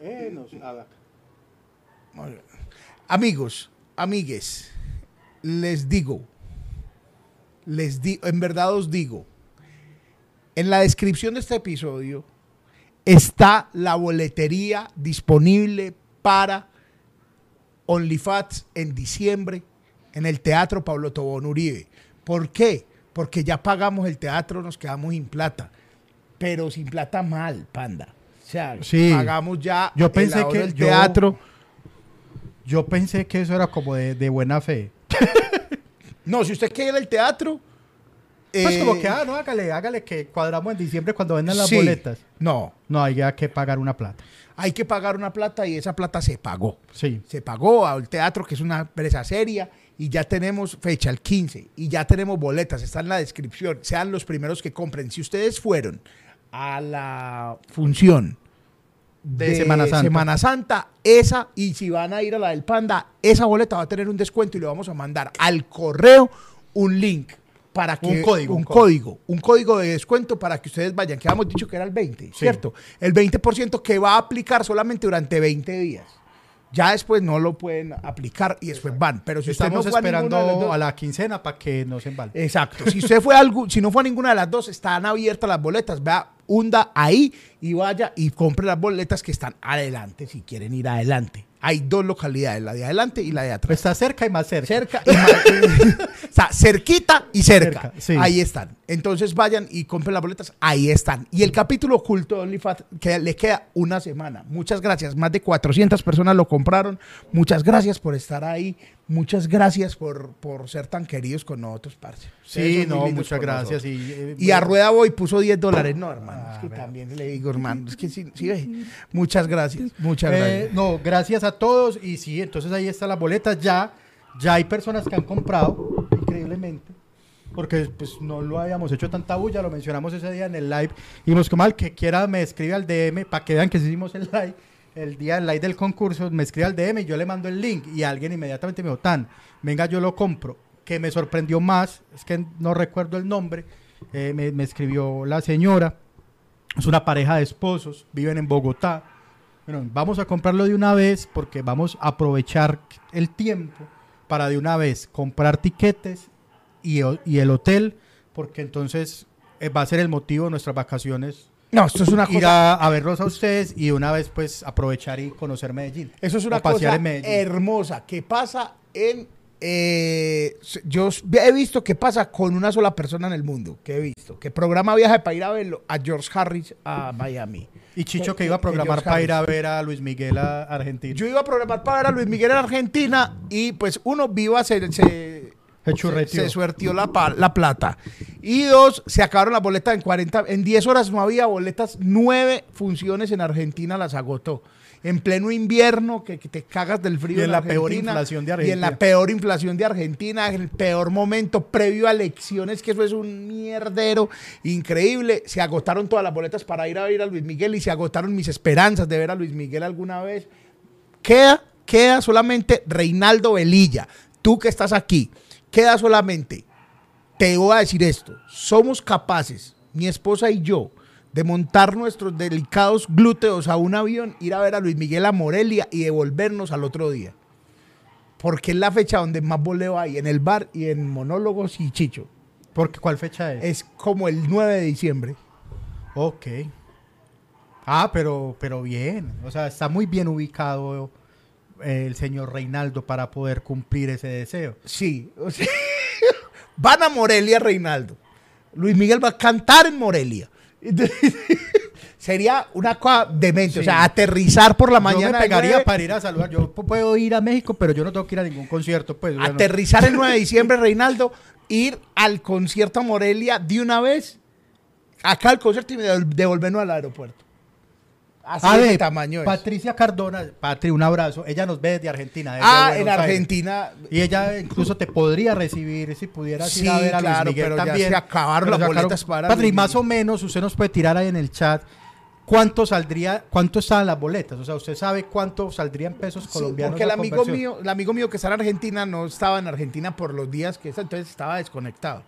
Eh, no, acá. Muy bien. Amigos, amigues, les digo, les di en verdad os digo, en la descripción de este episodio está la boletería disponible para OnlyFats en diciembre en el Teatro Pablo Tobón Uribe. ¿Por qué? Porque ya pagamos el teatro, nos quedamos sin plata. Pero sin plata mal, panda. O sea, Sí. pagamos ya Yo el pensé que yo- teatro. Yo pensé que eso era como de, de buena fe. No, si usted quiere el teatro. Pues eh, como que, ah, no, hágale, hágale que cuadramos en diciembre cuando vendan las sí. boletas. No, No, hay que pagar una plata. hay que pagar una plata y esa plata se pagó. Sí. Se pagó al teatro, que es una empresa seria, y ya tenemos fecha, el 15, y ya tenemos boletas, está en la descripción. Sean los primeros que compren. Si ustedes fueron a la función De Semana Santa. Semana Santa, esa, y si van a ir a la del Panda, esa boleta va a tener un descuento y le vamos a mandar al correo un link para que Un código, un, un código, un código de descuento para que ustedes vayan, que habíamos dicho que era el 20, ¿cierto? El 20% que va a aplicar solamente durante 20 días. Ya después no lo pueden aplicar y después van. Pero si usted Estamos no fue a esperando dos- a la quincena para que no se embalde. Exacto. Si usted fue algo, si no fue a ninguna de las dos, están abiertas las boletas. Vea, hunda ahí y vaya y compre las boletas que están adelante si quieren ir adelante. Hay dos localidades, la de adelante y la de atrás. Está cerca y más cerca. cerca y más- o sea, cerquita y cerca. Cerca, sí. Ahí están. Entonces vayan y compren las boletas. Ahí están. Y el capítulo oculto de OnlyFans que le queda una semana. Muchas gracias. Más de 400 personas lo compraron. Muchas gracias por estar ahí. Muchas gracias por, por ser tan queridos con nosotros, parce. Ustedes Sí, no, muchas gracias. Y, eh, Y a Rueda Boy puso 10 dólares. No, hermano. Ah, es que vea. también le digo, hermano. Es que sí, sí ve. Muchas gracias. Muchas Eh, gracias. no, gracias a todos. Y sí, entonces ahí están las boletas. Ya, ya hay personas que han comprado, increíblemente. Porque pues no lo habíamos hecho tanta bulla, lo mencionamos ese día en el live. Y pues como al que quiera me escribe al DM para que vean que hicimos el live. El día del live del concurso me escribe al DM y yo le mando el link. Y alguien inmediatamente me dijo, Tan, venga, yo lo compro. Que me sorprendió más, es que no recuerdo el nombre. eh, me, me escribió la señora. Es una pareja de esposos, viven en Bogotá. Bueno, vamos a comprarlo de una vez porque vamos a aprovechar el tiempo para de una vez comprar tiquetes y, y el hotel, porque entonces eh, va a ser el motivo de nuestras vacaciones. No, esto es una ir cosa. a, a verlos a ustedes y una vez pues aprovechar y conocer Medellín. Eso es una cosa hermosa que pasa en... eh, yo he visto que pasa con una sola persona en el mundo, que he visto, que programa viaje para ir a verlo a George Harris a Miami. Y Chicho que- iba a programar para ir a ver a Luis Miguel a Argentina. Yo iba a programar para ver a Luis Miguel en Argentina y pues uno viva se, se, Se se, suertió la, plata. Y dos, se acabaron las boletas en 40, en 10 horas no había boletas, nueve funciones en Argentina las agotó. En pleno invierno, que, que te cagas del frío. Y en la peor Argentina, inflación de Y en Argentina. la peor inflación de Argentina, en el peor momento previo a elecciones, que eso es un mierdero increíble. Se agotaron todas las boletas para ir a ver a Luis Miguel y se agotaron mis esperanzas de ver a Luis Miguel alguna vez. Queda, queda solamente Reinaldo Velilla. Tú que estás aquí, queda solamente. Te voy a decir esto. Somos capaces, mi esposa y yo, de montar nuestros delicados glúteos a un avión, ir a ver a Luis Miguel a Morelia y devolvernos al otro día. Porque es la fecha donde más boleo hay, en el bar y en monólogos y chicho. Porque, ¿Cuál fecha es? Es como el 9 de diciembre. Ok. Ah, pero, pero bien. O sea, está muy bien ubicado el señor Reinaldo para poder cumplir ese deseo. Sí. o sea, van a Morelia, Reinaldo. Luis Miguel va a cantar en Morelia. Entonces, sería una cosa demente. O Sí. sea, aterrizar por la yo mañana. me del pegaría para ir a saludar. Yo pu- puedo ir a México, pero yo no tengo que ir a ningún concierto. Pues, bueno. aterrizar el 9 de diciembre, Reinaldo, ir al concierto a Morelia de una vez, acá al concierto y devol- devolvernos al aeropuerto. Así de tamaño es. Patricia Cardona, Patri, un abrazo. Ella nos ve desde Argentina. desde Ah, Buenos en Aires. Argentina. Y ella incluso te podría recibir si pudieras Sí, ir a ver a claro, Luis Miguel pero ya también. se acabaron Pero las boletas para Patri, Luis más o menos, usted nos puede tirar ahí en el chat cuánto saldría, cuánto estaban las boletas. O sea, usted sabe cuánto saldría en pesos Sí, colombianos. porque el amigo conversión. mío, el amigo mío que está en Argentina no estaba en Argentina por los días que está, entonces estaba desconectado.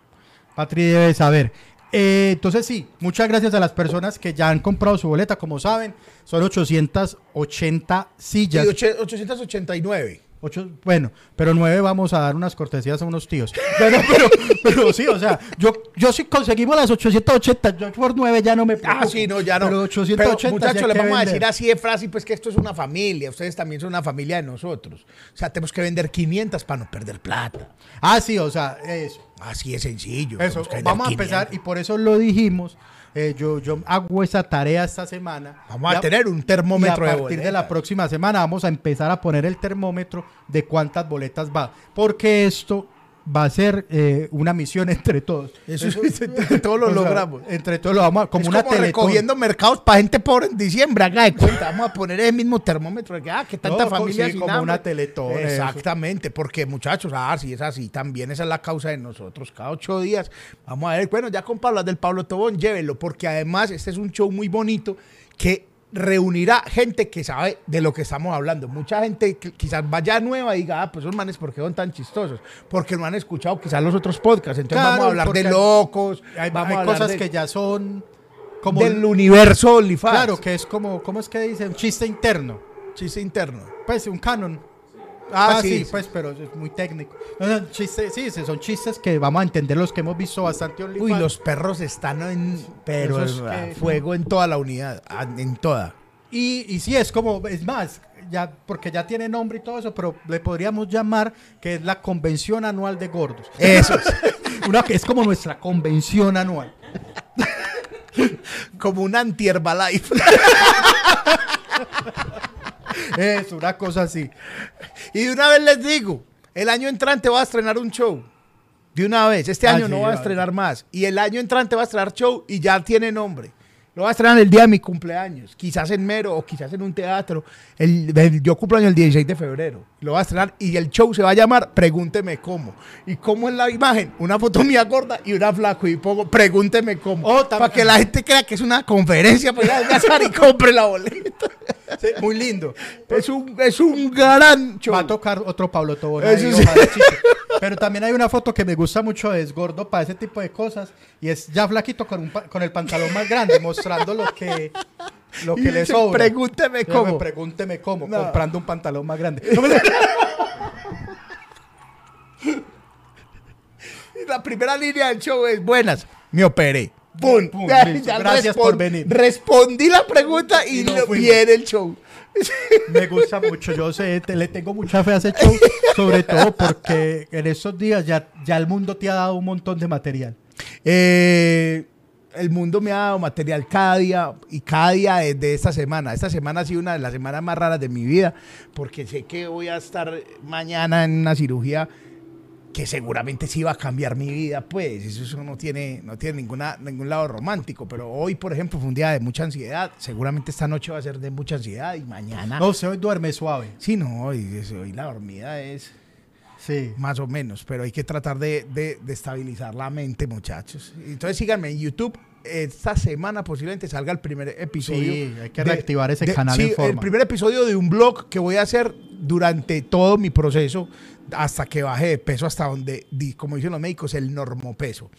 Patri debe saber. Eh, entonces sí, muchas gracias a las personas que ya han comprado su boleta. Como saben, son 880 sillas. Y ocho- 889. Ocho- bueno, pero nueve vamos a dar unas cortesías a unos tíos. Pero, pero, pero sí, o sea, yo, yo si conseguimos las 880, yo por nueve ya no me Ah, preocupo. sí, no, ya no. Pero 880 sí muchachos, les vamos a vender. decir así de frase, pues que esto es una familia. Ustedes también son una familia de nosotros. O sea, tenemos que vender 500 para no perder plata. Ah, sí, o sea, eso. Así de sencillo. Eso, vamos a 500. empezar y por eso lo dijimos. Eh, yo, yo hago esa tarea esta semana. Vamos a tener un Y a termómetro de partir de la próxima semana vamos a empezar a poner el termómetro de cuántas boletas va. Porque esto va a ser eh, una misión entre todos. Eso es- entre todos lo O sea, logramos. Entre todos lo vamos a, como es una como recogiendo mercados para gente pobre en diciembre. Haga de cuenta, vamos a poner el mismo termómetro. de que, Ah, que tanta No, co- familia sí, sin como hambre. una teletón, eso. Exactamente, porque muchachos, ah, si es así, también esa es la causa de nosotros. Cada ocho días, vamos a ver, bueno, ya con Pablo del Pablo Tobón, llévelo, porque además este es un show muy bonito que reunirá gente que sabe de lo que estamos hablando. Mucha gente que quizás vaya nueva y diga, ah, pues esos manes, ¿por qué son tan chistosos? Porque no han escuchado quizás los otros podcasts. Entonces Claro, vamos a hablar de locos, Hay, vamos hay a hablar cosas de- que ya son como del universo OnlyFans. Claro, que es como, ¿cómo es que dice? Un chiste interno. Chiste interno. Pues un canon. Ah, Ah, sí, pues, pero es muy técnico. No, no, chiste- sí, son chistes que vamos a entender los que hemos visto bastante Uy, OnlyFans. los perros están en pero Esos a que- fuego en toda la unidad, a- en toda. Y, y sí, es como, es más, ya, porque ya tiene nombre y todo eso, pero le podríamos llamar que es la convención anual de gordos. Eso es. Una que es como nuestra convención anual. como un anti-Herbalife. Es una cosa así. y de una vez les digo, el año entrante va a estrenar un show. De una vez. Este Ah, año sí, no va a estrenar más. Y el año entrante va a estrenar show y ya tiene nombre. Lo va a estrenar el día de mi cumpleaños. Quizás en Mero o quizás en un teatro. El, el- yo cumpleaños el 16 de febrero. Lo va a estrenar y el show se va a llamar Pregúnteme cómo. ¿Y cómo es la imagen? Una foto mía gorda y una flaco. Y pongo Pregúnteme cómo. Oh, para que la gente crea que es una conferencia para ir a y compre la boleta. Sí, muy lindo. Es un, es un gran show. Va a tocar otro Pablo Tobón. Ahí, sí. Pero también hay una foto que me gusta mucho, es gordo para ese tipo de cosas. Y es ya flaquito con, un con el pantalón más grande, mostrando lo que, lo Y que le sobra. "Pregúnteme cómo". me Pregúnteme cómo, No. comprando un pantalón más grande. La primera línea del show es buenas. Me operé. Listo. ya Gracias por venir. Respondí la pregunta y, Y fuimos. viene el show. Me gusta mucho, yo sé, te- le tengo mucha fe a ese show, sobre todo porque en estos días ya, ya el mundo te ha dado un montón de material. Eh, el mundo me ha dado material cada día y cada día de, de esta semana. Esta semana ha sido una de las semanas más raras de mi vida porque sé que voy a estar mañana en una cirugía que seguramente sí va a cambiar mi vida, pues eso, eso no tiene, no tiene ninguna, ningún lado romántico, pero hoy, por ejemplo, fue un día de mucha ansiedad, seguramente esta noche va a ser de mucha ansiedad y mañana... No, se hoy duerme suave. Sí, no, hoy, hoy la dormida es Sí. más o menos, pero hay que tratar de, de- de estabilizar la mente, muchachos. Entonces síganme en YouTube. Esta semana posiblemente salga el primer episodio. Sí, hay que reactivar ese canal sí, en forma. El primer episodio de un blog que voy a hacer durante todo mi proceso hasta que baje de peso, hasta donde, como dicen los médicos, el normopeso.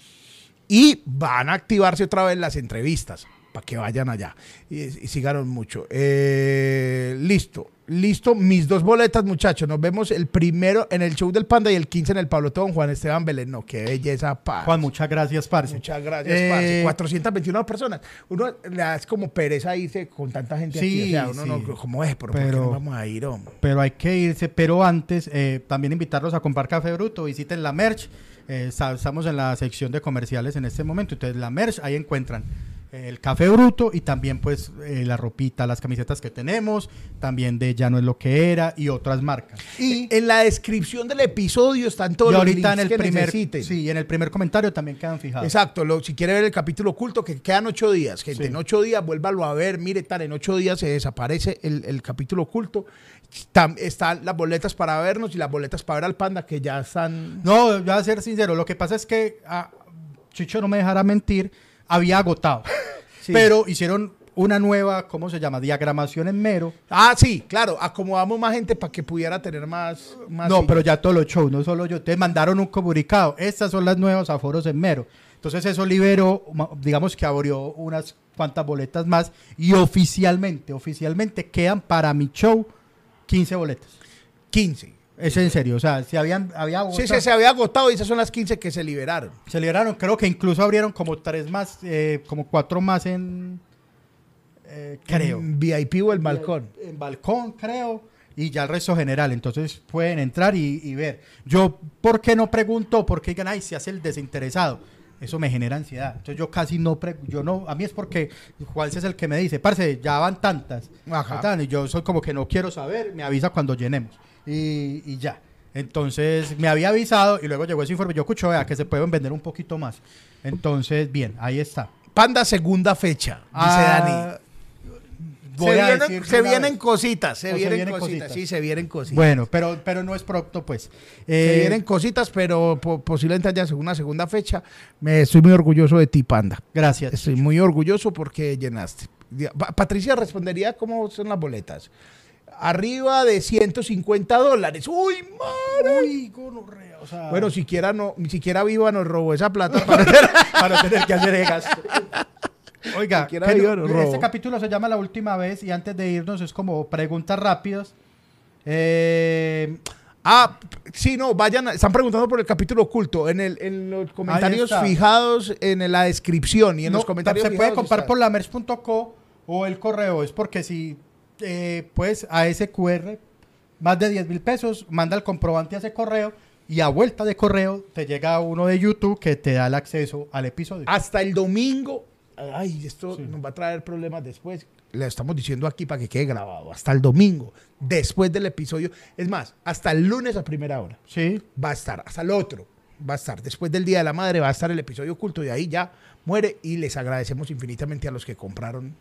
Y van a activarse otra vez las entrevistas para que vayan allá y, y mucho. Eh, listo, listo. Mis dos boletas, muchachos. Nos vemos el primero en el show del Panda y el 15 en el Pablo Tón, Juan Esteban Belén. No, qué belleza, pa. Juan, muchas gracias, parce. Muchas gracias, Eh, parce. 421 personas. Uno le da es como pereza irse con tanta gente aquí. Sí, O sea, uno sí. no, como es, pero, ¿por qué Pero- no vamos a ir, hombre? pero hay que irse. Pero antes, eh, también invitarlos a comprar café bruto. Visiten la merch. Eh, estamos en la sección de comerciales en este momento. Entonces, la merch, ahí encuentran eh, el café bruto y también, pues, eh, la ropita, las camisetas que tenemos. También de Ya no es lo que era y otras marcas. Y en la descripción del episodio están todos y los ahorita en links el que primer, necesiten. sí, en el primer comentario también quedan fijados. Exacto, lo- si quiere ver el capítulo oculto, que quedan ocho días, gente, Sí. en ocho días vuélvalo a ver, mire, tal, en ocho días se desaparece el, el capítulo oculto. Tam- están las boletas para vernos y las boletas para ver al panda que ya están... No, voy a ser sincero. Lo que pasa es que ah, Chicho no me dejará mentir, había agotado. Sí. Pero hicieron una nueva, ¿cómo se llama? Diagramación en mero. Ah, sí, claro, acomodamos más gente para que pudiera tener más... más No, pero ya todos los shows, no solo yo. Te mandaron un comunicado. Estas son las nuevas aforos en mero. Entonces eso liberó, digamos que abrió unas cuantas boletas más y oficialmente, oficialmente quedan para mi show 15 boletas. 15. Es en serio, o sea, si habían, había Sí, agotado- sí, se había agotado y esas son las 15 que se liberaron. se liberaron, creo que incluso abrieron como tres más, eh, como cuatro más en, eh, creo. En VIP o el balcón. En balcón, creo. Y ya el resto general. Entonces pueden entrar y, y ver. Yo, ¿por qué no pregunto? Porque digan, ay, se hace el desinteresado. Eso me genera ansiedad. Entonces yo casi no, pre- yo no, a mí es porque Juan es el que me dice, parce, ya van tantas. Ajá. Y yo soy como que no quiero saber, me avisa cuando llenemos. Y, y ya. Entonces me había avisado y luego llegó ese informe. Yo escucho, vea, que se pueden vender un poquito más. Entonces, bien, ahí está. Panda segunda fecha, dice Dani. Ah, voy Se, vienen, se cositas, se vienen, cositas. cositas. Sí, se vienen cositas. Bueno, pero, pero no es pronto, pues. se Eh, vienen cositas, pero po- posiblemente haya una segunda fecha. Me estoy muy orgulloso de ti, Panda. Gracias. Estoy muy orgulloso porque llenaste. Patricia respondería cómo son las boletas. Arriba de 150 dólares. ¡Uy, madre! Uy, gonorrea, o sea, Bueno, siquiera no, ni siquiera Viva nos robó esa plata para para tener que hacer el gasto. Oiga, pero digo, no, este capítulo se llama La Última Vez y antes de irnos es como preguntas rápidas. Eh, Ah, sí, no, vayan, a- están preguntando por el capítulo oculto, en, el, en los comentarios fijados en la descripción y en no, los comentarios se puede comprar por la merch.co o el correo. Es porque si, eh, pues, a ese QR, más de 10 mil pesos, manda el comprobante a ese correo y a vuelta de correo te llega uno de YouTube que te da el acceso al episodio. Hasta el domingo, ay, esto Sí. nos va a traer problemas después. Le estamos diciendo aquí para que quede grabado. Hasta el domingo, después del episodio. Es más, hasta el lunes a primera hora. Sí. va a estar, hasta el otro va a estar. Después del Día de la Madre va a estar el episodio oculto y ahí ya muere y les agradecemos infinitamente a los que compraron.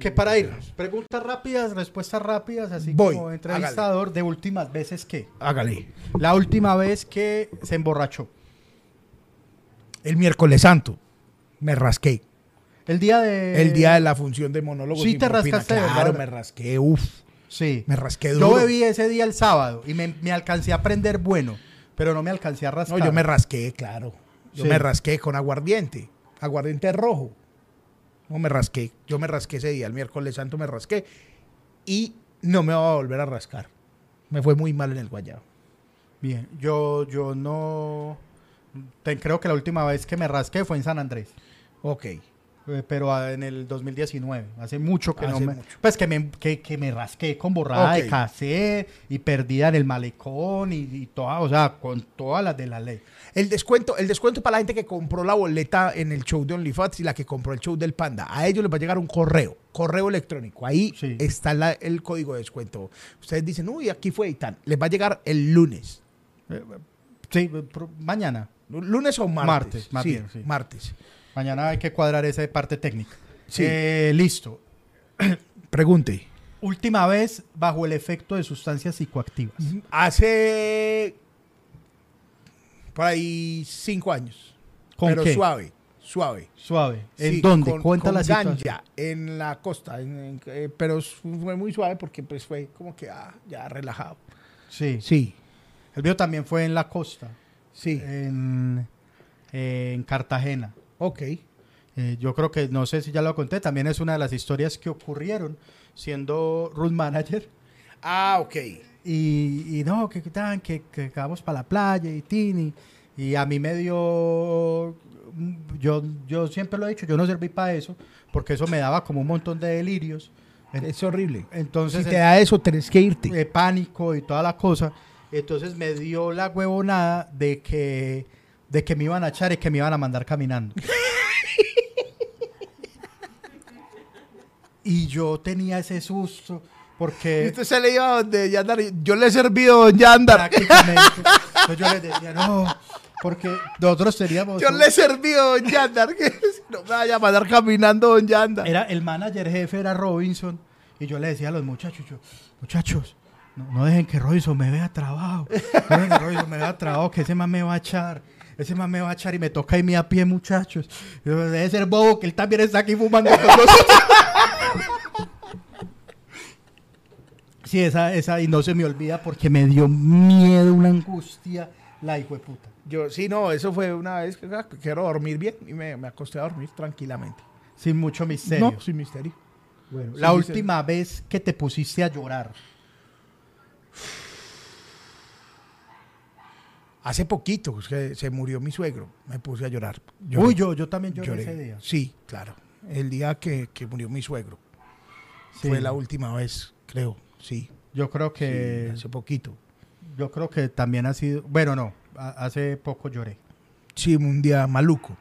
Que para irnos, preguntas rápidas, respuestas rápidas, así Voy, como entrevistador de últimas veces que. Hágale. La última vez que se emborrachó. El miércoles santo me rasqué. El día de. el día de la función de monólogos. sí te propina. rascaste, Claro, me rasqué, uf. Sí. Me rasqué Yo duro. bebí ese día el sábado y me, me alcancé a prender bueno, pero no me alcancé a No, rascar. yo me rasqué, claro. Yo Sí. me rasqué con aguardiente. Aguardiente rojo. No me rasqué. Yo me rasqué ese día. El miércoles santo me rasqué. Y no me va a volver a rascar. Me fue muy mal en el guayabo. Bien, yo, yo no. te- creo que la última vez que me rasqué fue en San Andrés. Ok. Eh, Pero ah, en el 2019, hace mucho que no Hace me, mucho. pues que me, que, que me rasqué con borrada de cassette y perdida en el malecón y, y toda, o sea, con todas las de la ley. El descuento, el descuento para la gente que compró la boleta en el show de OnlyFans y la que compró el show del Panda. A ellos les va a llegar un correo, correo electrónico. Ahí Sí. está la- el código de descuento. Ustedes dicen, uy, aquí fue y tal. Les va a llegar el lunes. Eh, Sí, pro- mañana. ¿Lunes o martes? Martes, sí, sí. martes. Mañana hay que cuadrar esa parte técnica. Sí. Eh, listo. Pregunte. Última vez bajo el efecto de sustancias psicoactivas. Hace por ahí cinco años. ¿Con pero qué? suave, suave. Suave. ¿En Sí, dónde? con- Cuenta con la situación. ganja, en la costa, en- en- eh, pero fue muy suave porque pues fue como que ah, ya relajado. Sí. Sí, El mío también fue en la costa, sí, en, en Cartagena. Ok. Eh, yo creo que, no sé si ya lo conté, también es una de las historias que ocurrieron siendo root manager. Ah, ok. Y, y no, que, tan, que, que vamos para la playa y tini. Y a mí me dio. Yo, yo siempre lo he dicho, yo no serví para eso, porque eso me daba como un montón de delirios. Es horrible. Entonces, si te da eso, tenés que irte. de pánico y toda la cosa. Entonces me dio la huevonada de que, de que me iban a echar y que me iban a mandar caminando. y yo tenía ese susto Y porque usted se le iba a donde Yandar. Yo le he servido a don Yandar. prácticamente entonces yo les decía no porque nosotros teníamos Yo un- le he servido a don Yandar. Que no me vaya a mandar caminando don Yandar. era el manager jefe era Robinson y yo le decía a los muchachos yo, muchachos no, no dejen que Robinson me vea trabajo no dejen que Robinson me vea trabajo que ese man me va a echar ese man me va a echar y me toca irme a pie muchachos debe ser bobo que él también está aquí fumando con nosotros Sí, esa, esa, y no se me olvida porque me dio miedo, una angustia, la hijo de puta. Yo, sí, no, eso fue una vez que ah, quiero dormir bien y me, me acosté a dormir tranquilamente. Sin mucho misterio. No, sin misterio. Bueno, la última vez que te pusiste a llorar. Hace poquito que se murió mi suegro, me puse a llorar. Uy, yo, yo también lloré, lloré. ese día. Sí, claro. El día que, que murió mi suegro. Sí. Fue la última vez, creo. Sí. Yo creo que Sí, hace poquito. yo creo que también ha sido, bueno, no, hace poco lloré. Sí, un día maluco.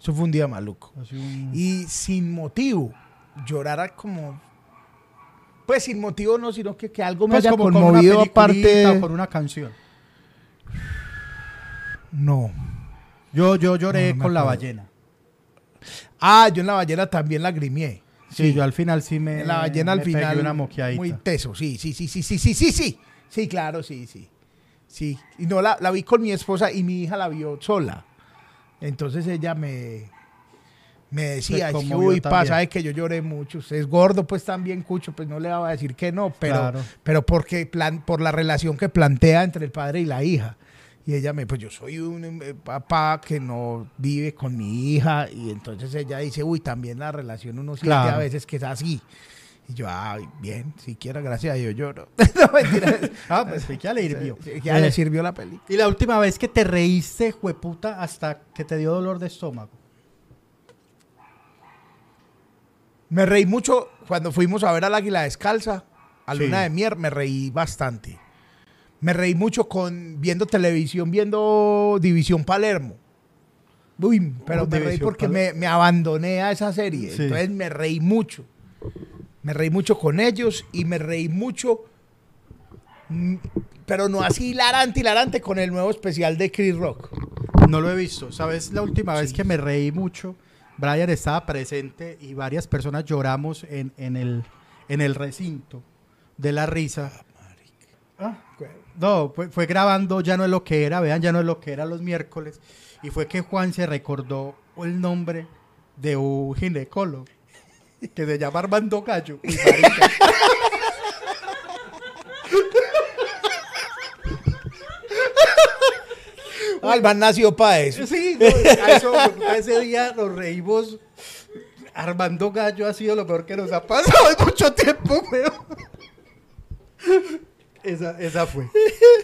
Eso fue un día maluco. Un- Y sin motivo. Llorar como. Pues sin motivo no, sino que, que algo me Pues haya como conmovido aparte. con una canción. No. Yo, yo lloré No, no me con la ballena. Ah, yo en la ballena también lagrimié. Sí, yo al final sí me. En la ballena al final. una moqueadita. Muy teso, sí, sí, sí, sí, sí, sí, sí, sí. Sí, claro, sí, sí. Sí. Y no la, la vi con mi esposa y mi hija la vio sola. Entonces ella me, me decía, Se es que, conmovió uy, pasa es que yo lloré mucho. Usted es gordo, pues también, Cucho, pues no le va a decir que no, pero, Claro. pero porque plan, por la relación que plantea entre el padre y la hija. Y ella me, pues yo soy un eh, papá que no vive con mi hija. Y entonces ella dice, uy, también la relación uno siente Claro. a veces que es así. Y yo, ay, bien, siquiera gracias a Dios lloro. no, mentira. Ah, pues sí, ya le hirvió. Sí, Ya le sirvió la película. Y la última vez que te reíste, jueputa, hasta que te dio dolor de estómago. Me reí mucho cuando fuimos a ver al Águila Descalza, a Sí. Luna de Mier, me reí bastante. Me reí mucho con viendo televisión, viendo División Palermo. Uy, pero me reí porque me, me abandoné a esa serie. Sí. Entonces me reí mucho. Me reí mucho con ellos y me reí mucho, mm, pero no así hilarante, hilarante, con el nuevo especial de Chris Rock. No lo he visto. ¿Sabes? La última vez que me reí mucho, Brian estaba presente y varias personas lloramos en, en el, en el recinto de la risa. No, fue, fue grabando Ya no es lo que era, vean, Ya no es lo que era los miércoles. Y fue que Juan se recordó el nombre de un ginecólogo que se llama Armando Gallo. Uy, marica. Ah, nació para eso. Sí, no, a eso, a ese día nos reímos. Armando Gallo ha sido lo peor que nos ha pasado en mucho tiempo, weón. Esa, esa fue.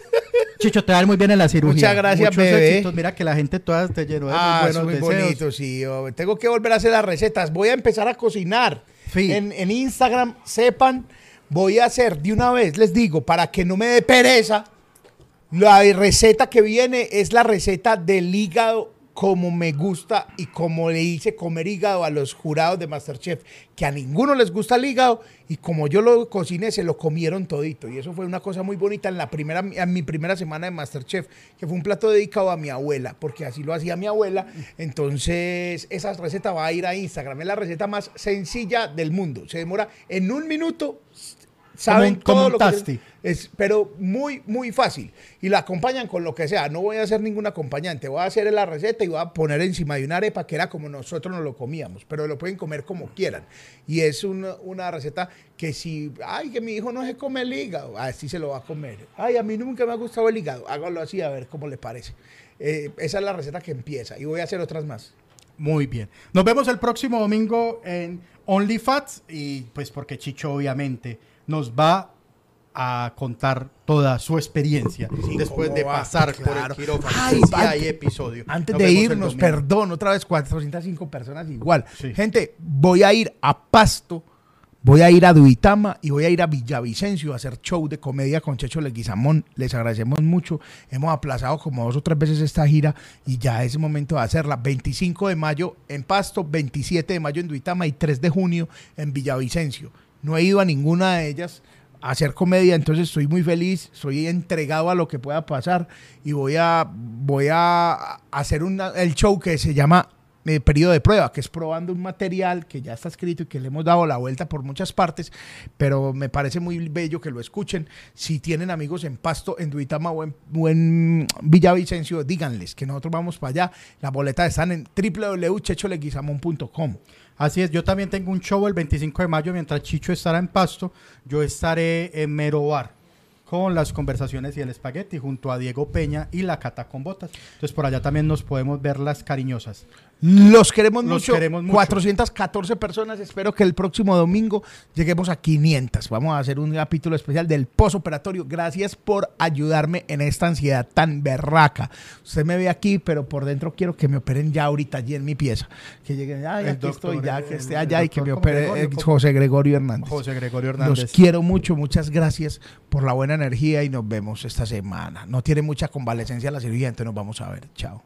Chicho, te va a ir muy bien en la cirugía. Muchas gracias, Muchos bebé. éxitos. Mira que la gente toda te llenó de Ah, muy es buenos muy deseos. bonito, sí. yo tengo que volver a hacer las recetas. Voy a empezar a cocinar. Sí. En, en Instagram, sepan, voy a hacer de una vez, les digo, para que no me dé pereza. La receta que viene es la receta del hígado como me gusta y como le hice comer hígado a los jurados de Masterchef, que a ninguno les gusta el hígado y como yo lo cociné se lo comieron todito. Y eso fue una cosa muy bonita en la primera en mi primera semana de Masterchef, que fue un plato dedicado a mi abuela, porque así lo hacía mi abuela, entonces esa receta va a ir a Instagram, es la receta más sencilla del mundo, se demora en un minuto saben Como todo un lo que es, pero muy, muy fácil. Y la acompañan con lo que sea. No voy a hacer ningún acompañante. Voy a hacer la receta y voy a poner encima de una arepa que era como nosotros nos lo comíamos. Pero lo pueden comer como quieran. Y es una, una receta que si, ay, que mi hijo no se come el hígado, así se lo va a comer. Ay, a mí nunca me ha gustado el hígado. Hágalo así a ver cómo le parece. Eh, esa es la receta que empieza. Y voy a hacer otras más. Muy bien. Nos vemos el próximo domingo en OnlyFats y pues porque Chicho obviamente nos va a contar toda su experiencia después ¿cómo de pasar Claro. por el quirófano. Ay, Sí, antes- hay episodio. Antes Nos de irnos, perdón, otra vez 405 personas igual. Sí. Gente, voy a ir a Pasto, voy a ir a Duitama y voy a ir a Villavicencio a hacer show de comedia con Checho Leguizamón. Les agradecemos mucho. Hemos aplazado como dos o tres veces esta gira y ya es el momento de hacerla. 25 de mayo en Pasto, 27 de mayo en Duitama y 3 de junio en Villavicencio. No he ido a ninguna de ellas a hacer comedia, entonces estoy muy feliz, estoy entregado a lo que pueda pasar y voy a, voy a hacer el show que se llama eh, periodo de prueba, que es probando un material que ya está escrito y que le hemos dado la vuelta por muchas partes, pero me parece muy bello que lo escuchen. Si tienen amigos en Pasto, en Duitama o en, o en Villavicencio, díganles que nosotros vamos para allá. Las boletas están en www.checholeguizamón.com. Así es, yo también tengo un show el 25 de mayo, mientras Chicho estará en Pasto, yo estaré en Merobar con las conversaciones y el espagueti junto a Diego Peña y la Cata con Botas. Entonces por allá también nos podemos ver las cariñosas. Los queremos Los mucho. queremos mucho. 414 personas. Espero que el próximo domingo lleguemos a 500. Vamos a hacer un capítulo especial del posoperatorio. Gracias por ayudarme en esta ansiedad tan berraca. Usted me ve aquí, pero por dentro quiero que me operen ya ahorita allí en mi pieza. Que lleguen, ay, El aquí estoy, ya el- que esté allá y que me opere Gregorio, eh, José Gregorio Hernández. José Gregorio Hernández. Los quiero mucho, muchas gracias por la buena energía y nos vemos esta semana. No tiene mucha convalecencia la cirugía, entonces nos vamos a ver. Chao.